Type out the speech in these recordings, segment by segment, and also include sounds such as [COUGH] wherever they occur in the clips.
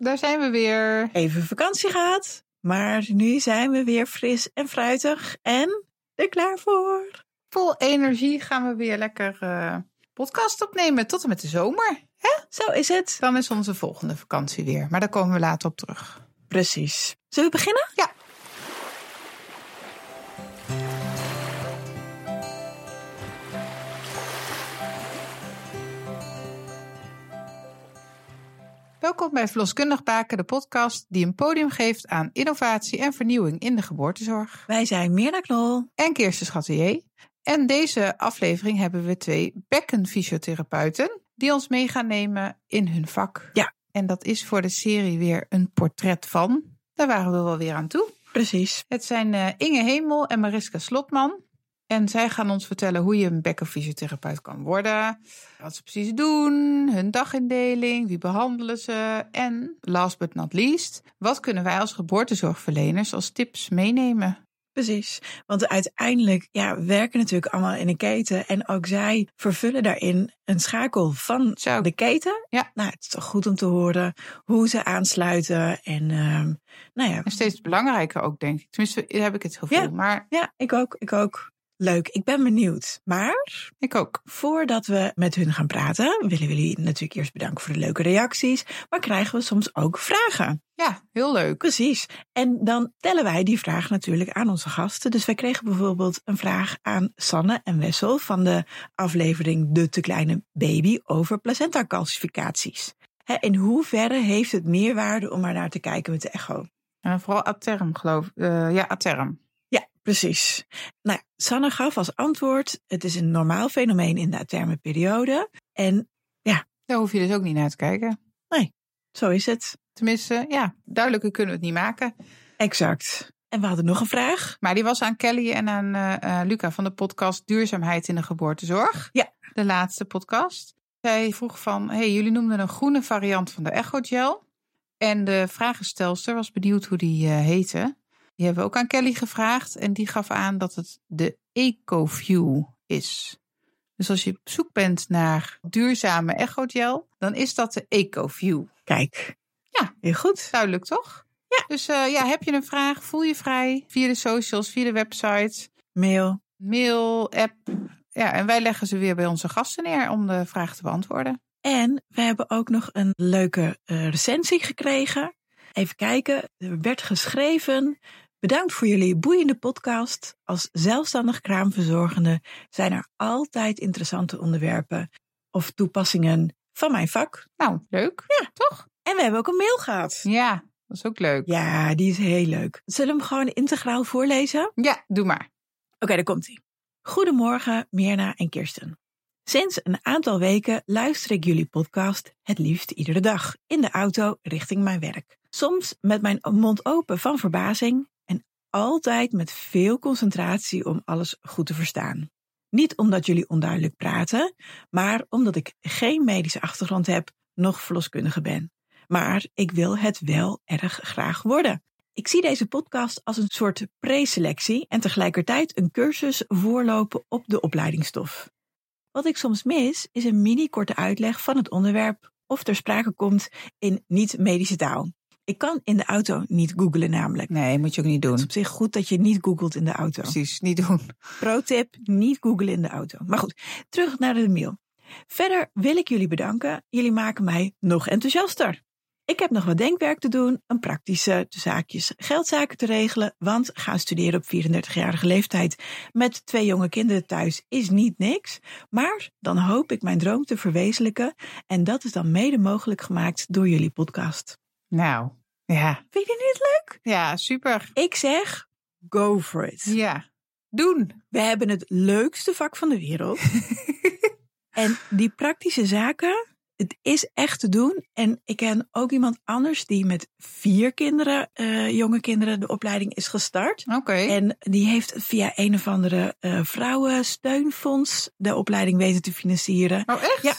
daar zijn we weer. Even vakantie gehad, maar nu zijn we weer fris en fruitig en er klaar voor. Vol energie gaan we weer lekker uh, podcast opnemen tot en met de zomer. Hè? Zo is het. Dan is onze volgende vakantie weer, maar daar komen we later op terug. Precies. Zullen we beginnen? Ja. Welkom bij Verloskundig Baken, de podcast die een podium geeft aan innovatie en vernieuwing in de geboortezorg. Wij zijn Mirna Knol en Kirsten Schattier. En deze aflevering hebben we twee bekkenfysiotherapeuten die ons mee gaan nemen in hun vak. Ja. En dat is voor de serie weer een portret van. Daar waren we wel weer aan toe. Precies. Het zijn uh, Inge Hemel en Mariska Slotman. En zij gaan ons vertellen hoe je een bekkenfysiotherapeut kan worden. Wat ze precies doen, hun dagindeling, wie behandelen ze. En last but not least, wat kunnen wij als geboortezorgverleners als tips meenemen? Precies, want uiteindelijk ja, werken natuurlijk allemaal in een keten. En ook zij vervullen daarin een schakel van Zo. de keten. Ja. Nou, het is toch goed om te horen hoe ze aansluiten. En uh, nou ja. En steeds belangrijker ook, denk ik. Tenminste, heb ik het gevoel. Ja. Maar Ja, ik ook. Ik ook. Leuk, ik ben benieuwd. Maar ik ook. voordat we met hun gaan praten, willen we jullie natuurlijk eerst bedanken voor de leuke reacties. Maar krijgen we soms ook vragen. Ja, heel leuk. Precies. En dan tellen wij die vraag natuurlijk aan onze gasten. Dus wij kregen bijvoorbeeld een vraag aan Sanne en Wessel van de aflevering De Te Kleine Baby over placenta-calcificaties. In hoeverre heeft het meerwaarde om er naar te kijken met de echo? En vooral aterm, geloof ik. Eh, ja, aterm. Precies. Nou, ja, Sanne gaf als antwoord: het is een normaal fenomeen in de aterme periode. En Daar hoef je dus ook niet naar te kijken. zo is het. Tenminste, ja, duidelijker kunnen we het niet maken. Exact. En we hadden nog een vraag. Maar die was aan Kelly en aan uh, uh, Luca van de podcast Duurzaamheid in de Geboortezorg. Ja. De laatste podcast. Zij vroeg van, hey, jullie noemden een groene variant van de Echogel. En de vragenstelster was benieuwd hoe die uh, heette. Die hebben we ook aan Kelly gevraagd. En die gaf aan dat het de EcoView is. Dus als je op zoek bent naar duurzame echogel, dan is dat de EcoView. Kijk. Ja. Heel goed. Duidelijk, toch? Ja. Dus uh, ja, heb je een vraag, voel je vrij via de socials, via de website, Mail. mail, app. Ja, en wij leggen ze weer bij onze gasten neer om de vraag te beantwoorden. En we hebben ook nog een leuke uh, recensie gekregen. Even kijken, er werd geschreven. Bedankt voor jullie boeiende podcast. Als zelfstandig kraamverzorgende zijn er altijd interessante onderwerpen of toepassingen van mijn vak. Nou, leuk. Ja. Toch? En we hebben ook een mail gehad. Ja, dat is ook leuk. Ja, die is heel leuk. Zullen we hem gewoon integraal voorlezen? Ja, doe maar. Oké, okay, daar komt hij. Goedemorgen, Mirna en Kirsten. Sinds een aantal weken luister ik jullie podcast het liefst iedere dag in de auto richting mijn werk. Soms met mijn mond open van verbazing altijd met veel concentratie om alles goed te verstaan. Niet omdat jullie onduidelijk praten, maar omdat ik geen medische achtergrond heb, nog verloskundige ben. Maar ik wil het wel erg graag worden. Ik zie deze podcast als een soort preselectie en tegelijkertijd een cursus voorlopen op de opleidingsstof. Wat ik soms mis, is een mini-korte uitleg van het onderwerp of ter sprake komt in niet-medische taal. Ik kan in de auto niet googlen namelijk. Nee, moet je ook niet doen. Het is op zich goed dat je niet googelt in de auto. Precies, niet doen. Pro tip, niet googlen in de auto. Maar goed, terug naar de mail. Verder wil ik jullie bedanken. Jullie maken mij nog enthousiaster. Ik heb nog wat denkwerk te doen, een praktische zaakjes geldzaken te regelen, want gaan studeren op 34-jarige leeftijd met twee jonge kinderen thuis is niet niks. Maar dan hoop ik mijn droom te verwezenlijken en dat is dan mede mogelijk gemaakt door jullie podcast. Nou, ja. Vind je dit leuk? Ja, super. Ik zeg, go for it. Ja, doen. We hebben het leukste vak van de wereld. [LAUGHS] en die praktische zaken, het is echt te doen. En ik ken ook iemand anders die met vier kinderen, uh, jonge kinderen, de opleiding is gestart. Oké. Okay. En die heeft via een of andere uh, vrouwensteunfonds de opleiding weten te financieren. Oh, echt? Ja.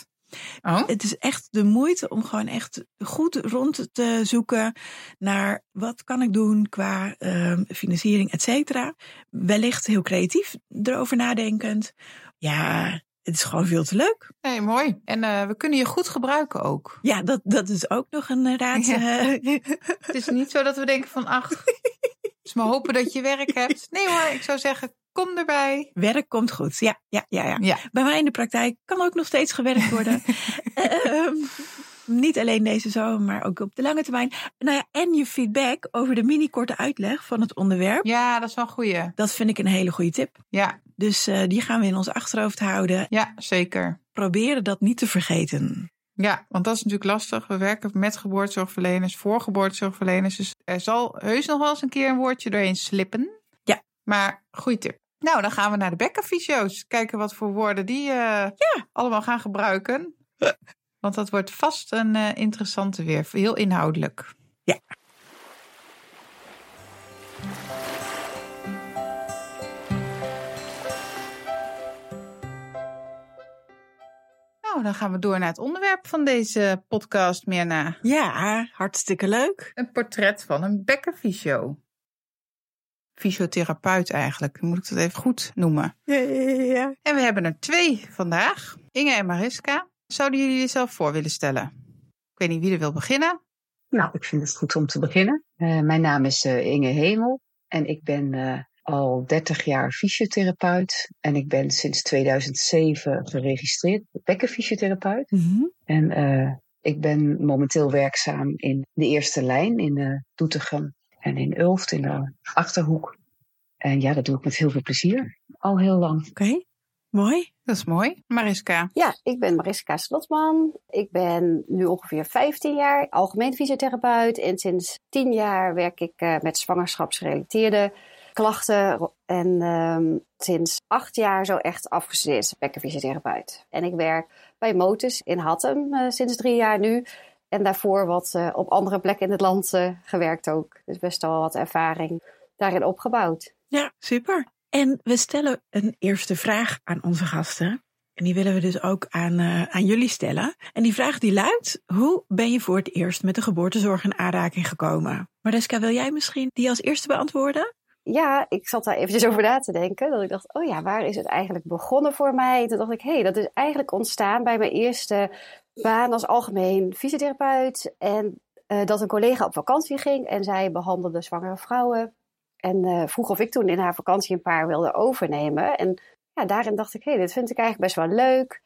Oh. Het is echt de moeite om gewoon echt goed rond te zoeken naar wat kan ik doen qua uh, financiering, et cetera. Wellicht heel creatief erover nadenkend. Ja, het is gewoon veel te leuk. Nee, mooi. En uh, we kunnen je goed gebruiken ook. Ja, dat, dat is ook nog een raad. Ja. het is niet zo dat we denken van, ach, [LAUGHS] dus maar hopen dat je werk hebt. Nee hoor, ik zou zeggen, kom erbij. Werk komt goed. Ja, ja, ja, ja. ja. Bij mij in de praktijk kan ook nog steeds gewerkt worden. uh, [LAUGHS] niet alleen deze zomer, maar ook op de lange termijn. Nou ja, en je feedback over de mini-korte uitleg van het onderwerp. Ja, dat is wel een goeie. Dat vind ik een hele goede tip. Ja. Dus uh, die gaan we in ons achterhoofd houden. Ja, zeker. Proberen dat niet te vergeten. Ja, want dat is natuurlijk lastig. We werken met geboortezorgverleners, voor geboortezorgverleners. Dus er zal heus nog wel eens een keer een woordje doorheen slippen. Ja. Maar goede tip. Nou, dan gaan we naar de bekkenfysio's. Kijken wat voor woorden die uh, ja. allemaal gaan gebruiken. Want dat wordt vast een uh, interessante weer. Heel inhoudelijk. Ja. Nou, dan gaan we door naar het onderwerp van deze podcast, Mirna. Ja, hartstikke leuk. Een portret van een bekkenfysio. Fysiotherapeut eigenlijk, moet ik dat even goed noemen. Ja, ja, ja. En we hebben er twee vandaag, Inge en Mariska. Zouden jullie jezelf voor willen stellen? Ik weet niet wie er wil beginnen. Nou, ik vind het goed om te beginnen. Uh, mijn naam is uh, Inge Hemel en ik ben uh, al 30 jaar fysiotherapeut. En ik ben sinds 2007 geregistreerd bekkenfysiotherapeut. Mm -hmm. En ik ben momenteel werkzaam in de eerste lijn in Doetinchem en in Ulft in de Achterhoek. En ja, dat doe ik met heel veel plezier. Al heel lang. Oké. Okay. Mooi. Dat is mooi. Mariska. Ja, ik ben Mariska Slotman. Ik ben nu ongeveer 15 jaar algemeen fysiotherapeut. En sinds 10 jaar werk ik uh, met zwangerschapsgerelateerde klachten. En um, sinds 8 jaar zo echt afgestudeerd bekkenfysiotherapeut. En ik werk bij Motus in Hattem uh, sinds 3 jaar nu. En daarvoor wat uh, op andere plekken in het land gewerkt ook. Dus best wel wat ervaring daarin opgebouwd. Ja, super. En we stellen een eerste vraag aan onze gasten. En die willen we dus ook aan, uh, aan jullie stellen. En die vraag die luidt, hoe ben je voor het eerst met de geboortezorg in aanraking gekomen? Mariska, wil jij misschien die als eerste beantwoorden? Ja, ik zat daar eventjes over na te denken. Dat ik dacht, oh ja, waar is het eigenlijk begonnen voor mij? Toen dacht ik, hé, hey, dat is eigenlijk ontstaan bij mijn eerste baan als algemeen fysiotherapeut. En uh, dat een collega op vakantie ging en zij behandelde zwangere vrouwen. En uh, vroeg of ik toen in haar vakantie een paar wilde overnemen. En ja, daarin dacht ik, hé, hey, dit vind ik eigenlijk best wel leuk.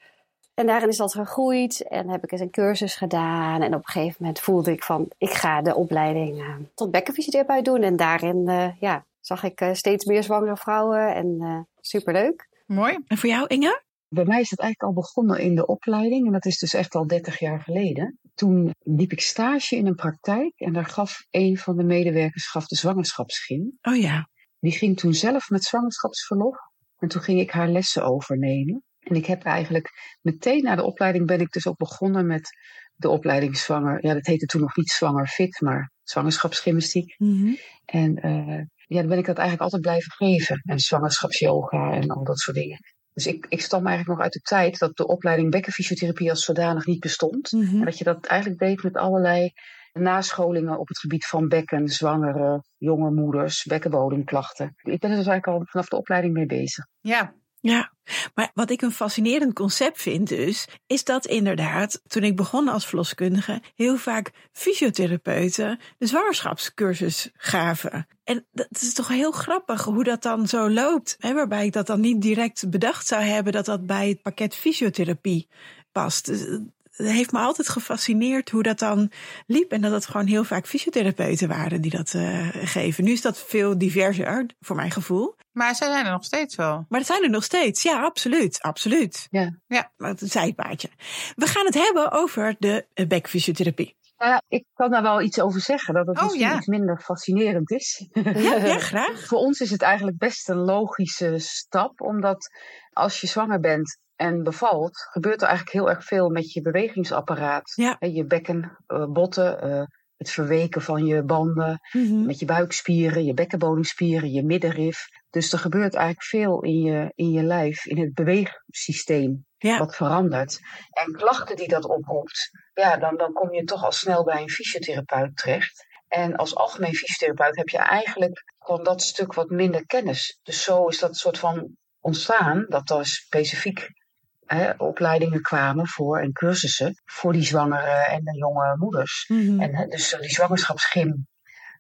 En daarin is dat gegroeid en heb ik eens een cursus gedaan. En op een gegeven moment voelde ik van, ik ga de opleiding uh, tot bekkenfysiotherapeut doen. En daarin ja, zag ik steeds meer zwangere vrouwen en superleuk. Mooi. En voor jou, Inge? Bij mij is het eigenlijk al begonnen in de opleiding. En dat is dus echt al 30 jaar geleden. Toen liep ik stage in een praktijk. En daar gaf een van de medewerkers gaf de zwangerschapsgym. Oh ja. Die ging toen zelf met zwangerschapsverlof. En toen ging ik haar lessen overnemen. En ik heb eigenlijk meteen na de opleiding ben ik dus ook begonnen met de opleiding zwanger. Ja, dat heette toen nog niet zwanger fit, maar zwangerschapsgymnastiek. Mm -hmm. En uh, ja, dan ben ik dat eigenlijk altijd blijven geven. En zwangerschapsyoga en al dat soort dingen. Dus ik, ik stam eigenlijk nog uit de tijd dat de opleiding bekkenfysiotherapie als zodanig niet bestond. Mm -hmm. En dat je dat eigenlijk deed met allerlei nascholingen op het gebied van bekken, zwangere, jonge moeders, bekkenbodemklachten. Ik ben er dus eigenlijk al vanaf de opleiding mee bezig. Ja. Ja, maar wat ik een fascinerend concept vind dus, is dat inderdaad, toen ik begon als verloskundige, heel vaak fysiotherapeuten de zwangerschapscursus gaven. En dat is toch heel grappig hoe dat dan zo loopt. Waarbij ik dat dan niet direct bedacht zou hebben dat dat bij het pakket fysiotherapie past. Dus, het heeft me altijd gefascineerd hoe dat dan liep. En dat het gewoon heel vaak fysiotherapeuten waren die dat uh, geven. Nu is dat veel diverser, voor mijn gevoel. Maar ze zijn er nog steeds wel. Maar dat zijn er nog steeds, ja, absoluut. Absoluut. Ja. ja. Maar het zijpaadje. We gaan het hebben over de bekfysiotherapie. Nou ja, ik kan daar wel iets over zeggen, dat het oh, misschien ja. iets minder fascinerend is. Ja, ja, [LAUGHS] graag. Voor ons is het eigenlijk best een logische stap, omdat als je zwanger bent en bevalt, gebeurt er eigenlijk heel erg veel met je bewegingsapparaat. Ja. Je bekken, uh, botten, uh, het verweken van je banden, mm -hmm. met je buikspieren, je bekkenbodemspieren, je middenrif. Dus er gebeurt eigenlijk veel in je, in je lijf, in het beweegsysteem, ja. wat verandert. En klachten die dat oproept, ja, dan, dan kom je toch al snel bij een fysiotherapeut terecht. En als algemeen fysiotherapeut heb je eigenlijk van dat stuk wat minder kennis. Dus zo is dat soort van ontstaan, dat er specifiek opleidingen kwamen voor en cursussen voor die zwangere en de jonge moeders. Mhm. En dus die zwangerschapsgym,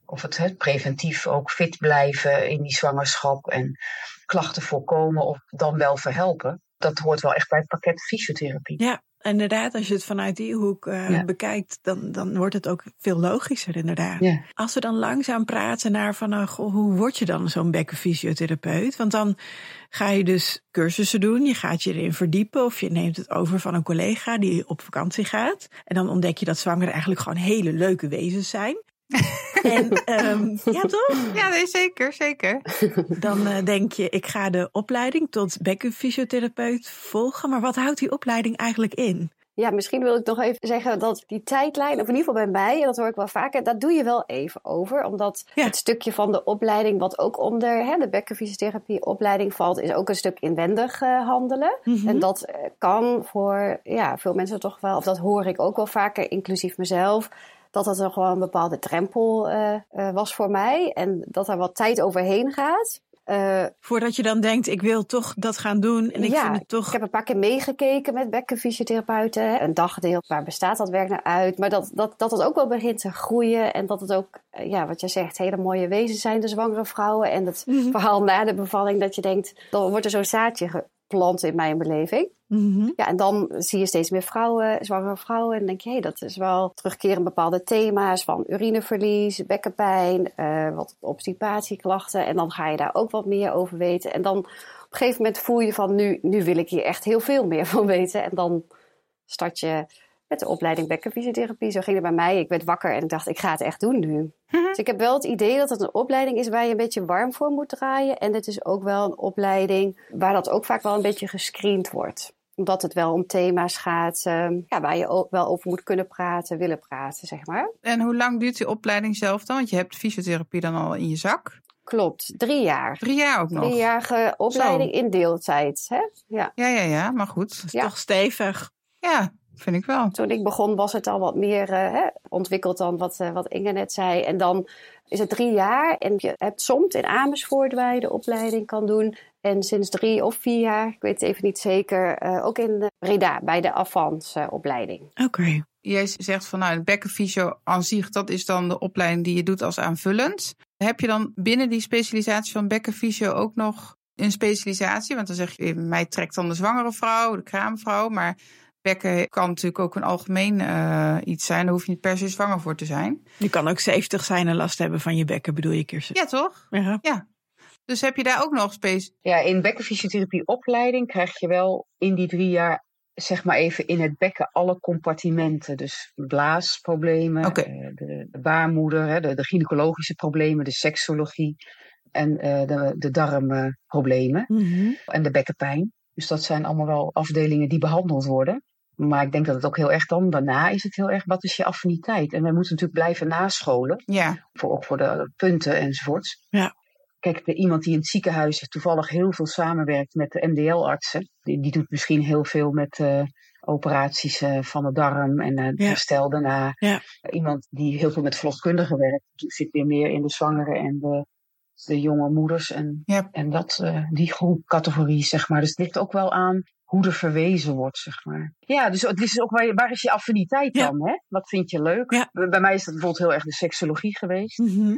of het, het preventief ook fit blijven in die zwangerschap en klachten voorkomen of dan wel verhelpen. Dat hoort wel echt bij het pakket fysiotherapie. Ja, inderdaad, als je het vanuit die hoek uh, Ja. bekijkt, dan, dan wordt het ook veel logischer, inderdaad. Ja. Als we dan langzaam praten naar van, uh, goh, hoe word je dan zo'n bekkenfysiotherapeut? Want dan ga je dus cursussen doen, je gaat je erin verdiepen of je neemt het over van een collega die op vakantie gaat. En dan ontdek je dat zwangeren eigenlijk gewoon hele leuke wezens zijn. En um, ja, toch? Ja, nee, zeker, zeker. Dan uh, denk je, ik ga de opleiding tot bekkenfysiotherapeut volgen. Maar wat houdt die opleiding eigenlijk in? Ja, misschien wil ik nog even zeggen dat die tijdlijn, of in ieder geval bij mij, en dat hoor ik wel vaker, dat doe je wel even over. Omdat Ja. het stukje van de opleiding, wat ook onder hè, de bekkenfysiotherapie opleiding valt, is ook een stuk inwendig eh, handelen. Mhm. En dat eh, kan voor ja, veel mensen toch wel, of dat hoor ik ook wel vaker, inclusief mezelf, dat dat er gewoon een bepaalde drempel eh, eh, was voor mij. En dat er wat tijd overheen gaat. Eh, Voordat je dan denkt, ik wil toch dat gaan doen. En ik ja, vind het toch... ik heb een paar keer meegekeken met bekkenfysiotherapeuten. Een dagdeel, waar bestaat dat werk nou uit? Maar dat, dat, dat het ook wel begint te groeien. En dat het ook, ja, wat je zegt, hele mooie wezens zijn, de zwangere vrouwen. En het Mhm. verhaal na de bevalling, dat je denkt, dan wordt er zo'n zaadje geplant in mijn beleving. Mhm. Ja, en dan zie je steeds meer vrouwen, zwangere vrouwen. En denk je, hé, dat is wel terugkeren bepaalde thema's van urineverlies, bekkenpijn, eh, wat obstipatieklachten. En dan ga je daar ook wat meer over weten. En dan op een gegeven moment voel je van, nu, nu wil ik hier echt heel veel meer van weten. En dan start je met de opleiding bekkenfysiotherapie. Zo ging het bij mij. Ik werd wakker en ik dacht, ik ga het echt doen nu. Dus ik heb wel het idee dat het een opleiding is waar je een beetje warm voor moet draaien. En het is ook wel een opleiding waar dat ook vaak wel een beetje gescreend wordt. Omdat het wel om thema's gaat eh, ja, waar je ook wel over moet kunnen praten, willen praten, zeg maar. En hoe lang duurt die opleiding zelf dan? Want je hebt fysiotherapie dan al in je zak. Klopt, drie jaar. Drie jaar ook nog. Driejarige opleiding in deeltijd. Hè? Ja. Ja, ja, ja, maar goed. Dat is Ja. toch stevig. Ja, vind ik wel. Toen ik begon was het al wat meer eh, hè, ontwikkeld dan wat, eh, wat Inge net zei. En dan is het drie jaar. En je hebt soms in Amersfoort waar je de opleiding kan doen. En sinds drie of vier jaar, ik weet het even niet zeker, eh, ook in Breda bij de Avans eh, opleiding. Oké. Jij zegt van nou, de bekkenfysio aan zich, dat is dan de opleiding die je doet als aanvullend. Heb je dan binnen die specialisatie van bekkenfysio ook nog een specialisatie? Want dan zeg je, mij trekt dan de zwangere vrouw, de kraamvrouw. Maar bekken kan natuurlijk ook een algemeen eh, iets zijn. Daar hoef je niet per se zwanger voor te zijn. Je kan ook 70 zijn en last hebben van je bekken, bedoel je, Kirsten? Ja, toch? Ja. Dus heb je daar ook nog space? Ja, in bekkenfysiotherapie opleiding krijg je wel in die drie jaar, zeg maar even in het bekken, alle compartimenten. Dus blaasproblemen, eh, de, de baarmoeder, hè, de, de gynaecologische problemen, de seksologie en eh, de, de darmproblemen Mhm. en de bekkenpijn. Dus dat zijn allemaal wel afdelingen die behandeld worden. Maar ik denk dat het ook heel erg dan, daarna is het heel erg, wat is je affiniteit? En wij moeten natuurlijk blijven nascholen, Ja, voor, ook voor de punten enzovoorts. Ja. Kijk, de, iemand die in het ziekenhuis toevallig heel veel samenwerkt met de MDL-artsen, die, die doet misschien heel veel met eh, operaties eh, van de darm en Ja. herstel daarna. Ja. Iemand die heel veel met verloskundigen werkt, zit weer meer in de zwangere en de, de jonge moeders en, en dat, die groepcategorie, zeg maar. Dus het ligt ook wel aan hoe er verwezen wordt, zeg maar. Ja, dus het is ook waar, je- waar is je affiniteit Ja. dan? Hè? Wat vind je leuk? Ja. Bij mij is dat bijvoorbeeld heel erg de seksologie geweest Mhm.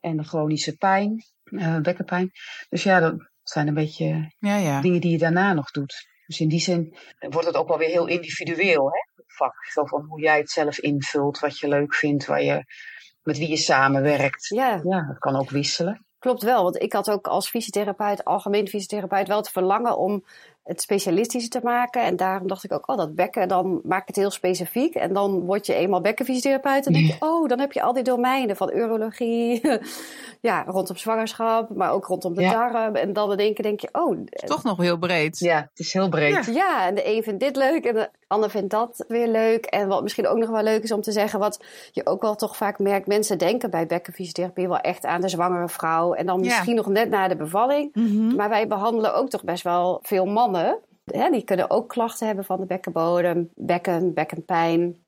en de chronische pijn, eh, bekkenpijn. Dus ja, dat zijn een beetje ja, ja. dingen die je daarna nog doet. Dus in die zin wordt het ook wel weer heel individueel, hè? Het vak. Zo van hoe jij het zelf invult, wat je leuk vindt, waar je, met wie je samenwerkt. Ja, Ja, dat kan ook wisselen. klopt wel. Want ik had ook als fysiotherapeut, algemeen fysiotherapeut, wel het verlangen om het specialistisch te maken. En daarom dacht ik ook, oh, dat bekken, dan maak ik het heel specifiek. En dan word je eenmaal bekkenfysiotherapeut. En denk je, oh, dan heb je al die domeinen van urologie. [LAUGHS] ja, rondom zwangerschap, maar ook rondom de Ja. darm. En dan in één keer denk je, oh, Toch nog heel breed. Ja, het is heel breed. ja, en de een vindt dit leuk en de ander vindt dat weer leuk. En wat misschien ook nog wel leuk is om te zeggen, wat je ook wel toch vaak merkt, mensen denken bij bekkenfysiotherapie wel echt aan de zwangere vrouw. En dan Ja. misschien nog net na de bevalling. Mhm. Maar wij behandelen ook toch best wel veel mannen. Hè, die kunnen ook klachten hebben van de bekkenbodem, bekken, bekkenpijn.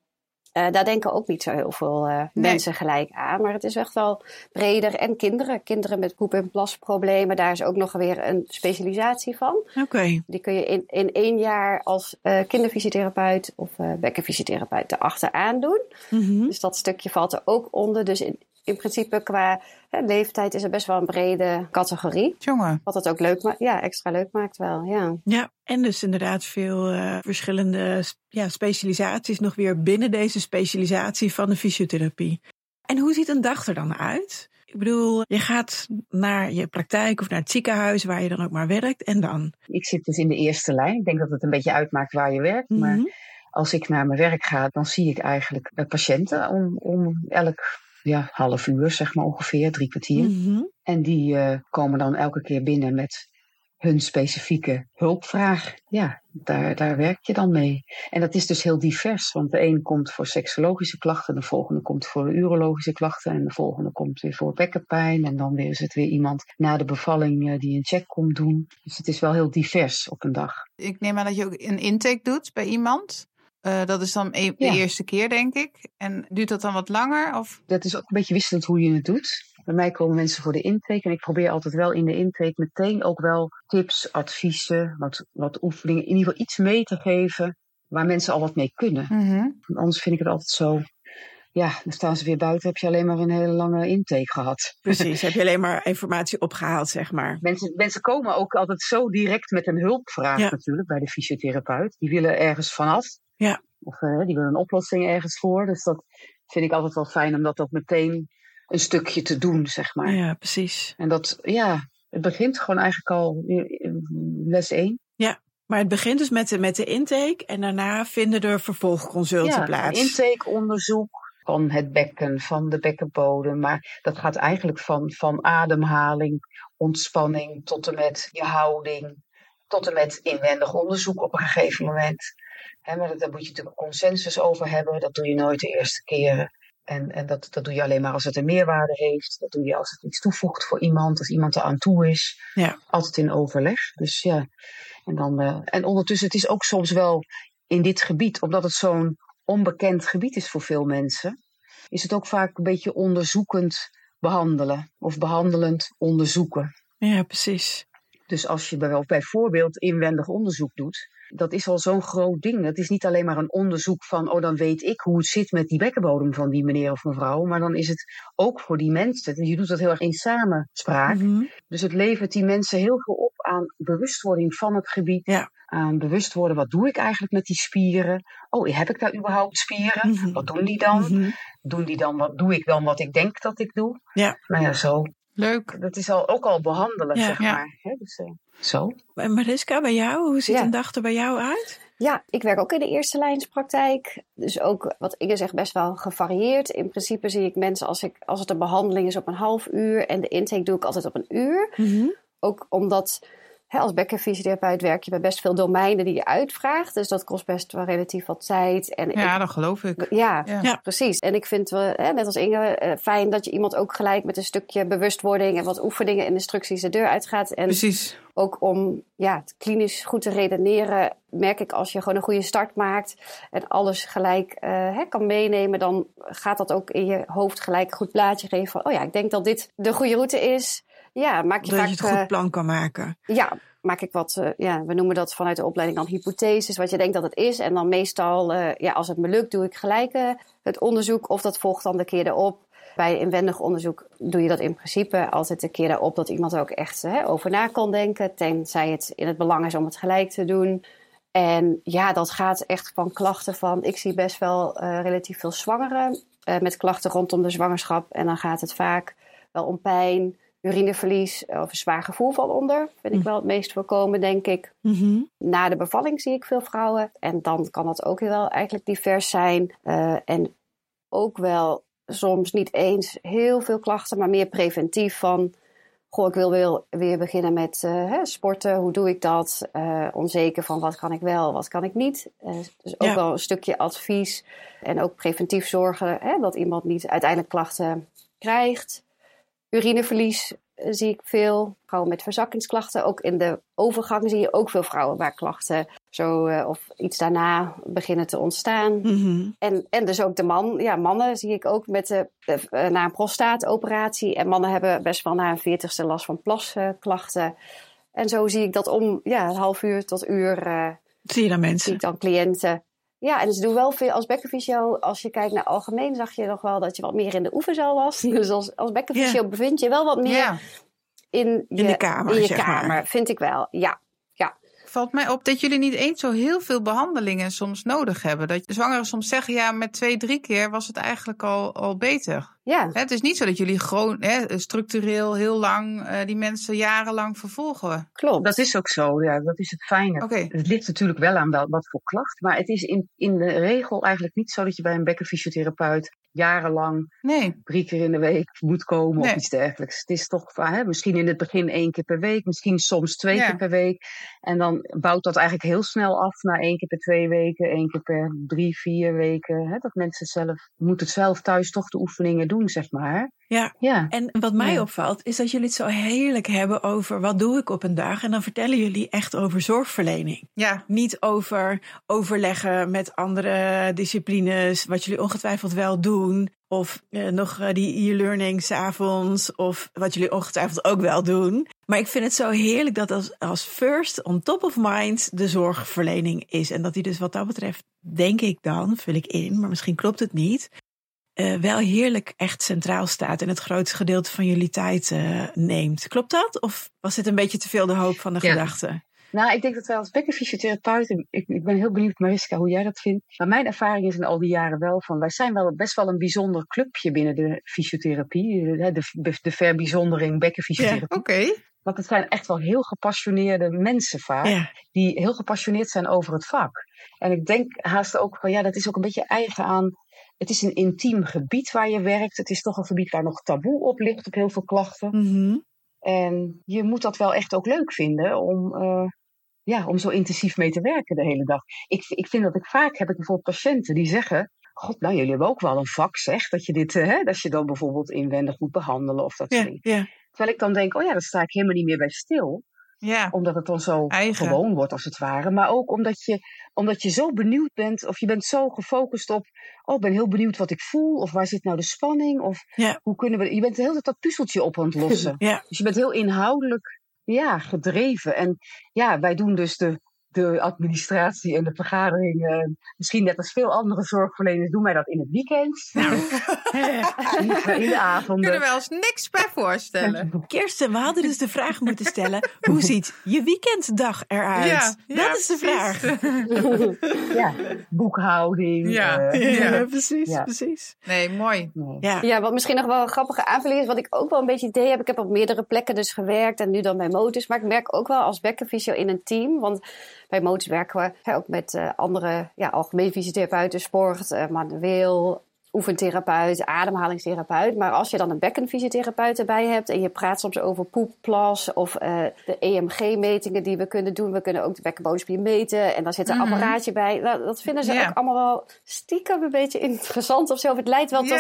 Uh, daar denken ook niet zo heel veel uh, nee. mensen gelijk aan. Maar het is echt wel breder. En kinderen. Kinderen met poep- en plasproblemen. Daar is ook nog weer een specialisatie van. Oké. Okay. Die kun je in, in één jaar als uh, kinderfysiotherapeut of bekkenfysiotherapeut erachteraan doen. Mm -hmm. Dus dat stukje valt er ook onder. Dus in, in principe qua hè, leeftijd is het best wel een brede categorie. Jongen. Wat het ook leuk maakt. Ja, extra leuk maakt wel. Ja. Ja, en dus inderdaad veel uh, verschillende ja, specialisaties nog weer binnen deze specialisatie van de fysiotherapie. En hoe ziet een dag er dan uit? Ik bedoel, je gaat naar je praktijk of naar het ziekenhuis waar je dan ook maar werkt en dan? Ik zit dus in de eerste lijn. Ik denk dat het een beetje uitmaakt waar je werkt. Mm -hmm. Maar als ik naar mijn werk ga, dan zie ik eigenlijk patiënten om, om elk ja, half uur, zeg maar ongeveer, drie kwartier. Mm -hmm. En die uh, komen dan elke keer binnen met hun specifieke hulpvraag. Ja, daar, daar werk je dan mee. En dat is dus heel divers, want de een komt voor seksologische klachten, de volgende komt voor urologische klachten en de volgende komt weer voor bekkenpijn. En dan weer is het weer iemand na de bevalling uh, die een check komt doen. Dus het is wel heel divers op een dag. Ik neem aan dat je ook een intake doet bij iemand. Uh, dat is dan e de ja. eerste keer, denk ik. En duurt dat dan wat langer? Of? Dat is ook een beetje wisselend hoe je het doet. Bij mij komen mensen voor de intake. En ik probeer altijd wel in de intake meteen ook wel tips, adviezen, wat, wat oefeningen. In ieder geval iets mee te geven waar mensen al wat mee kunnen. Mm -hmm. Anders vind ik het altijd zo. Ja, dan staan ze weer buiten. Heb je alleen maar een hele lange intake gehad. Precies, heb je alleen maar [LAUGHS] informatie opgehaald, zeg maar. Mensen, mensen komen ook altijd zo direct met een hulpvraag ja. natuurlijk bij de fysiotherapeut. Die willen ergens vanaf. Ja. Of uh, die willen een oplossing ergens voor. Dus dat vind ik altijd wel fijn om dat meteen een stukje te doen, zeg maar. Ja, precies. En dat, ja, het begint gewoon eigenlijk al les 1. Ja, maar het begint dus met de, met de intake en daarna vinden er vervolgconsulten ja, plaats. intakeonderzoek van het bekken, van de bekkenbodem. Maar dat gaat eigenlijk van, van ademhaling, ontspanning tot en met je houding, tot en met inwendig onderzoek op een gegeven moment. He, maar daar moet je natuurlijk consensus over hebben. Dat doe je nooit de eerste keren. En, en dat, dat doe je alleen maar als het een meerwaarde heeft. Dat doe je als het iets toevoegt voor iemand, als iemand er aan toe is. Ja. Altijd in overleg. Dus ja. En, dan, uh, en ondertussen, het is ook soms wel in dit gebied, omdat het zo'n onbekend gebied is voor veel mensen, is het ook vaak een beetje onderzoekend behandelen. Of behandelend onderzoeken. Ja, precies. Dus als je bijvoorbeeld inwendig onderzoek doet, dat is al zo'n groot ding. Het is niet alleen maar een onderzoek van, oh dan weet ik hoe het zit met die bekkenbodem van die meneer of mevrouw, maar dan is het ook voor die mensen. Je doet dat heel erg in samenspraak. Mm -hmm. Dus het levert die mensen heel veel op aan bewustwording van het gebied. Ja. Aan bewust worden, wat doe ik eigenlijk met die spieren? Oh, heb ik daar überhaupt spieren? Mm -hmm. Wat doen die dan? Mm -hmm. Doen die dan wat, doe ik dan wat ik denk dat ik doe? Ja. Nou ja, zo. Leuk. Dat is al, ook al behandelen, Ja. zeg Ja. maar. Hè? Dus, uh, zo. En Mariska, bij jou, hoe ziet Ja. een dag er bij jou uit? Ja, ik werk ook in de eerste lijnspraktijk. Dus ook, wat Inge zegt, best wel gevarieerd. In principe zie ik mensen als, ik, als het een behandeling is op een half uur. En de intake doe ik altijd op een uur. Ook omdat hè, als bekkenfysiotherapeut werk je bij best veel domeinen die je uitvraagt. Dus dat kost best wel relatief wat tijd. En Ja, ik- dat geloof ik. ja, Ja. Ja. precies. En ik vind, wel, hè, net als Inge, eh, fijn dat je iemand ook gelijk met een stukje bewustwording en wat oefeningen en instructies de deur uitgaat. En Precies. ook om ja, het klinisch goed te redeneren, merk ik als je gewoon een goede start maakt en alles gelijk eh, hè, kan meenemen, dan gaat dat ook in je hoofd gelijk een goed plaatje geven van, oh ja, ik denk dat dit de goede route is. Ja, maak je Dat vaak... je het goed eh, plan kan maken. ja, maak ik wat, eh, ja, we noemen dat vanuit de opleiding dan hypotheses, wat je denkt dat het is. En dan meestal, eh, ja, als het me lukt, doe ik gelijk het onderzoek of dat volgt dan de keer erop. Bij inwendig onderzoek doe je dat in principe altijd de keer erop dat iemand ook echt over na kan denken. Tenzij het in het belang is om het gelijk te doen. En ja, dat gaat echt van klachten van, ik zie best wel relatief veel zwangeren met klachten rondom de zwangerschap. En dan gaat het vaak wel om pijn, urineverlies of een zwaar gevoel van onder. Vind ik Hm. wel het meest voorkomen, denk ik. Mhm. Na de bevalling zie ik veel vrouwen. En dan kan dat ook wel eigenlijk divers zijn. Eh, en ook wel soms niet eens heel veel klachten, maar meer preventief van... Goh, ik wil weer, weer beginnen met eh, hè, sporten. Hoe doe ik dat? Eh, onzeker van wat kan ik wel, wat kan ik niet. Eh, dus ook Ja. wel een stukje advies. En ook preventief zorgen hè, dat iemand niet uiteindelijk klachten krijgt. Urineverlies eh, zie ik veel. Vrouwen met verzakkingsklachten. Ook in de overgang zie je ook veel vrouwen waar klachten zo, eh, of iets daarna beginnen te ontstaan. Mhm. En, en dus ook de man, ja, mannen zie ik ook met de, eh, na een prostaatoperatie. En mannen hebben best wel na een veertigste last van plasklachten. En zo zie ik dat om ja, een half uur tot uur Zie je dan zie mensen? ik dan cliënten. Ja, en ze doen wel veel als bekkenfysio. Als je kijkt naar algemeen, zag je nog wel dat je wat meer in de oefenzaal was. [LAUGHS] Dus als, als bekkenfysio bevind je wel wat meer in je, de kamer, in je zeg maar. kamer, vind ik wel. Ja, valt mij op dat jullie niet eens zo heel veel behandelingen soms nodig hebben. Dat zwangeren soms zeggen, ja, met twee, drie keer was het eigenlijk al, al beter. ja. Hè, Het is niet zo dat jullie gewoon hè, structureel heel lang eh, die mensen jarenlang vervolgen. klopt. Dat is ook zo, ja, dat is het fijne. Het ligt natuurlijk wel aan wel, wat voor klacht, maar het is in, in de regel eigenlijk niet zo dat je bij een bekkenfysiotherapeut jarenlang Nee, drie keer in de week moet komen Nee. of iets dergelijks. Het is toch hè, misschien in het begin één keer per week, misschien soms twee Ja. keer per week. En dan bouwt dat eigenlijk heel snel af naar één keer per twee weken, één keer per drie, vier weken. Hè, dat mensen zelf, moeten zelf thuis toch de oefeningen doen, zeg maar. Ja. Ja. En wat mij Ja. opvalt, is dat jullie het zo heerlijk hebben over wat doe ik op een dag. En dan vertellen jullie echt over zorgverlening. ja, Niet over overleggen met andere disciplines, wat jullie ongetwijfeld wel doen. Of eh, nog eh, die e-learning s'avonds, of wat jullie ongetwijfeld ook wel doen. Maar ik vind het zo heerlijk dat als, als first on top of mind de zorgverlening is. En dat die dus wat dat betreft, denk ik dan, vul ik in, maar misschien klopt het niet. eh, wel heerlijk echt centraal staat en het grootste gedeelte van jullie tijd neemt. Klopt dat? Of was dit een beetje te veel de hoop van de Ja. gedachte? Nou, ik denk dat wij als bekkenfysiotherapeuten, ik, ik ben heel benieuwd Mariska hoe jij dat vindt. Maar mijn ervaring is in al die jaren wel van, wij zijn wel best wel een bijzonder clubje binnen de fysiotherapie. De, de, de verbijzondering bekkenfysiotherapie. oké. Want het zijn echt wel heel gepassioneerde mensen vaak. Ja, die heel gepassioneerd zijn over het vak. En ik denk haast ook van ja, dat is ook een beetje eigen aan. Het is een intiem gebied waar je werkt. Het is toch een gebied waar nog taboe op ligt op heel veel klachten. Mhm. En je moet dat wel echt ook leuk vinden om, eh, ja, om zo intensief mee te werken de hele dag. Ik, ik vind dat ik vaak heb ik bijvoorbeeld patiënten die zeggen. God, nou, jullie hebben ook wel een vak, zeg. Dat je dit, eh, hè, dat je dan bijvoorbeeld inwendig moet behandelen of dat soort ja, dingen. ja. Terwijl ik dan denk, oh ja, daar sta ik helemaal niet meer bij stil Ja, omdat het dan zo Eigen. gewoon wordt als het ware. Maar ook omdat je, omdat je zo benieuwd bent of je bent zo gefocust op... oh, ik ben heel benieuwd wat ik voel of waar zit nou de spanning of Ja. hoe kunnen we... Je bent de hele tijd dat puzzeltje op aan het lossen. [LAUGHS] ja. dus je bent heel inhoudelijk ja, gedreven. En ja, wij doen dus de, de administratie en de vergadering... eh, misschien net als veel andere zorgverleners doen wij dat in het weekend. [LAUGHS] Niet in de avonden. kunnen we ons niks bij voorstellen. Kirsten, we hadden dus de vraag moeten stellen: hoe ziet je weekenddag eruit? Ja, ja, dat is de vraag. [LAUGHS] Ja, boekhouding. Ja. eh, Ja, precies, Ja. precies. Nee, mooi. Ja, Ja, wat misschien nog wel een grappige aanvulling is, wat ik ook wel een beetje idee heb. Ik heb op meerdere plekken dus gewerkt en nu dan bij Motus. Maar ik merk ook wel als bekkenfysio in een team. Want bij Motus werken we hè, ook met eh, andere ja, algemeen fysiotherapeuten, sport, eh, manueel, oefentherapeut, ademhalingstherapeut. Maar als je dan een bekkenfysiotherapeut erbij hebt en je praat soms over poep, plas of eh, de EMG-metingen die we kunnen doen. We kunnen ook de bekkenbodemspier meten en daar zit een Mhm. apparaatje bij. Nou, dat vinden ze ook allemaal wel stiekem een beetje interessant of zo. Het leidt wel tot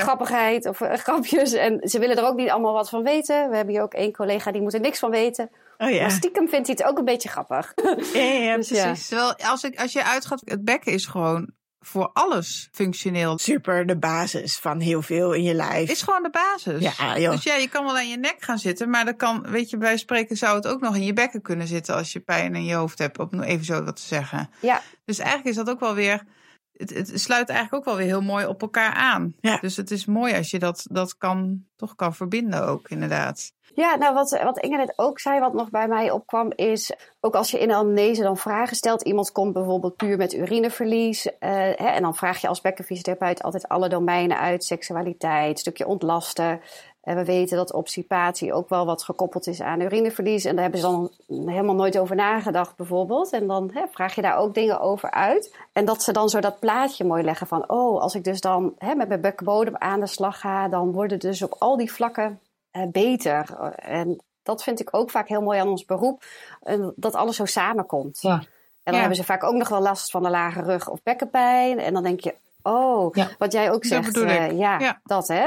grappigheid of grapjes. En ze willen er ook niet allemaal wat van weten. We hebben hier ook één collega die moet er niks van weten. Oh ja. Maar stiekem vindt hij het ook een beetje grappig. [LAUGHS] Ja, ja, ja, [LAUGHS] Dus ja. precies. Terwijl als, ik, als je uitgaat, het bekken is gewoon voor alles functioneel. Super de basis van heel veel in je lijf. Is gewoon de basis. Ja, joh. Dus ja, je kan wel aan je nek gaan zitten, maar dan kan, weet je, bij spreken zou het ook nog in je bekken kunnen zitten als je pijn in je hoofd hebt, om even zo wat te zeggen. Ja, Dus eigenlijk is dat ook wel weer, het, het sluit eigenlijk ook wel weer heel mooi op elkaar aan. Ja. Dus het is mooi als je dat, dat kan, toch kan verbinden ook, inderdaad. Ja nou wat, wat Inge net ook zei, wat nog bij mij opkwam, is ook als je in een anamnese dan vragen stelt. Iemand komt bijvoorbeeld puur met urineverlies. eh, hè, en dan vraag je als bekkenfysiotherapeut altijd alle domeinen uit. Seksualiteit, stukje ontlasten. En we weten dat obstipatie ook wel wat gekoppeld is aan urineverlies. En daar hebben ze dan helemaal nooit over nagedacht, bijvoorbeeld. En dan hè, vraag je daar ook dingen over uit. En dat ze dan zo dat plaatje mooi leggen van... oh, als ik dus dan hè, met mijn bekkenbodem aan de slag ga... dan worden dus op al die vlakken eh, beter. En dat vind ik ook vaak heel mooi aan ons beroep. eh, dat alles zo samenkomt. Ja. En dan Ja. hebben ze vaak ook nog wel last van de lage rug of bekkenpijn. En dan denk je, oh, Ja. wat jij ook Dat zegt. bedoel eh, ja, dat hè.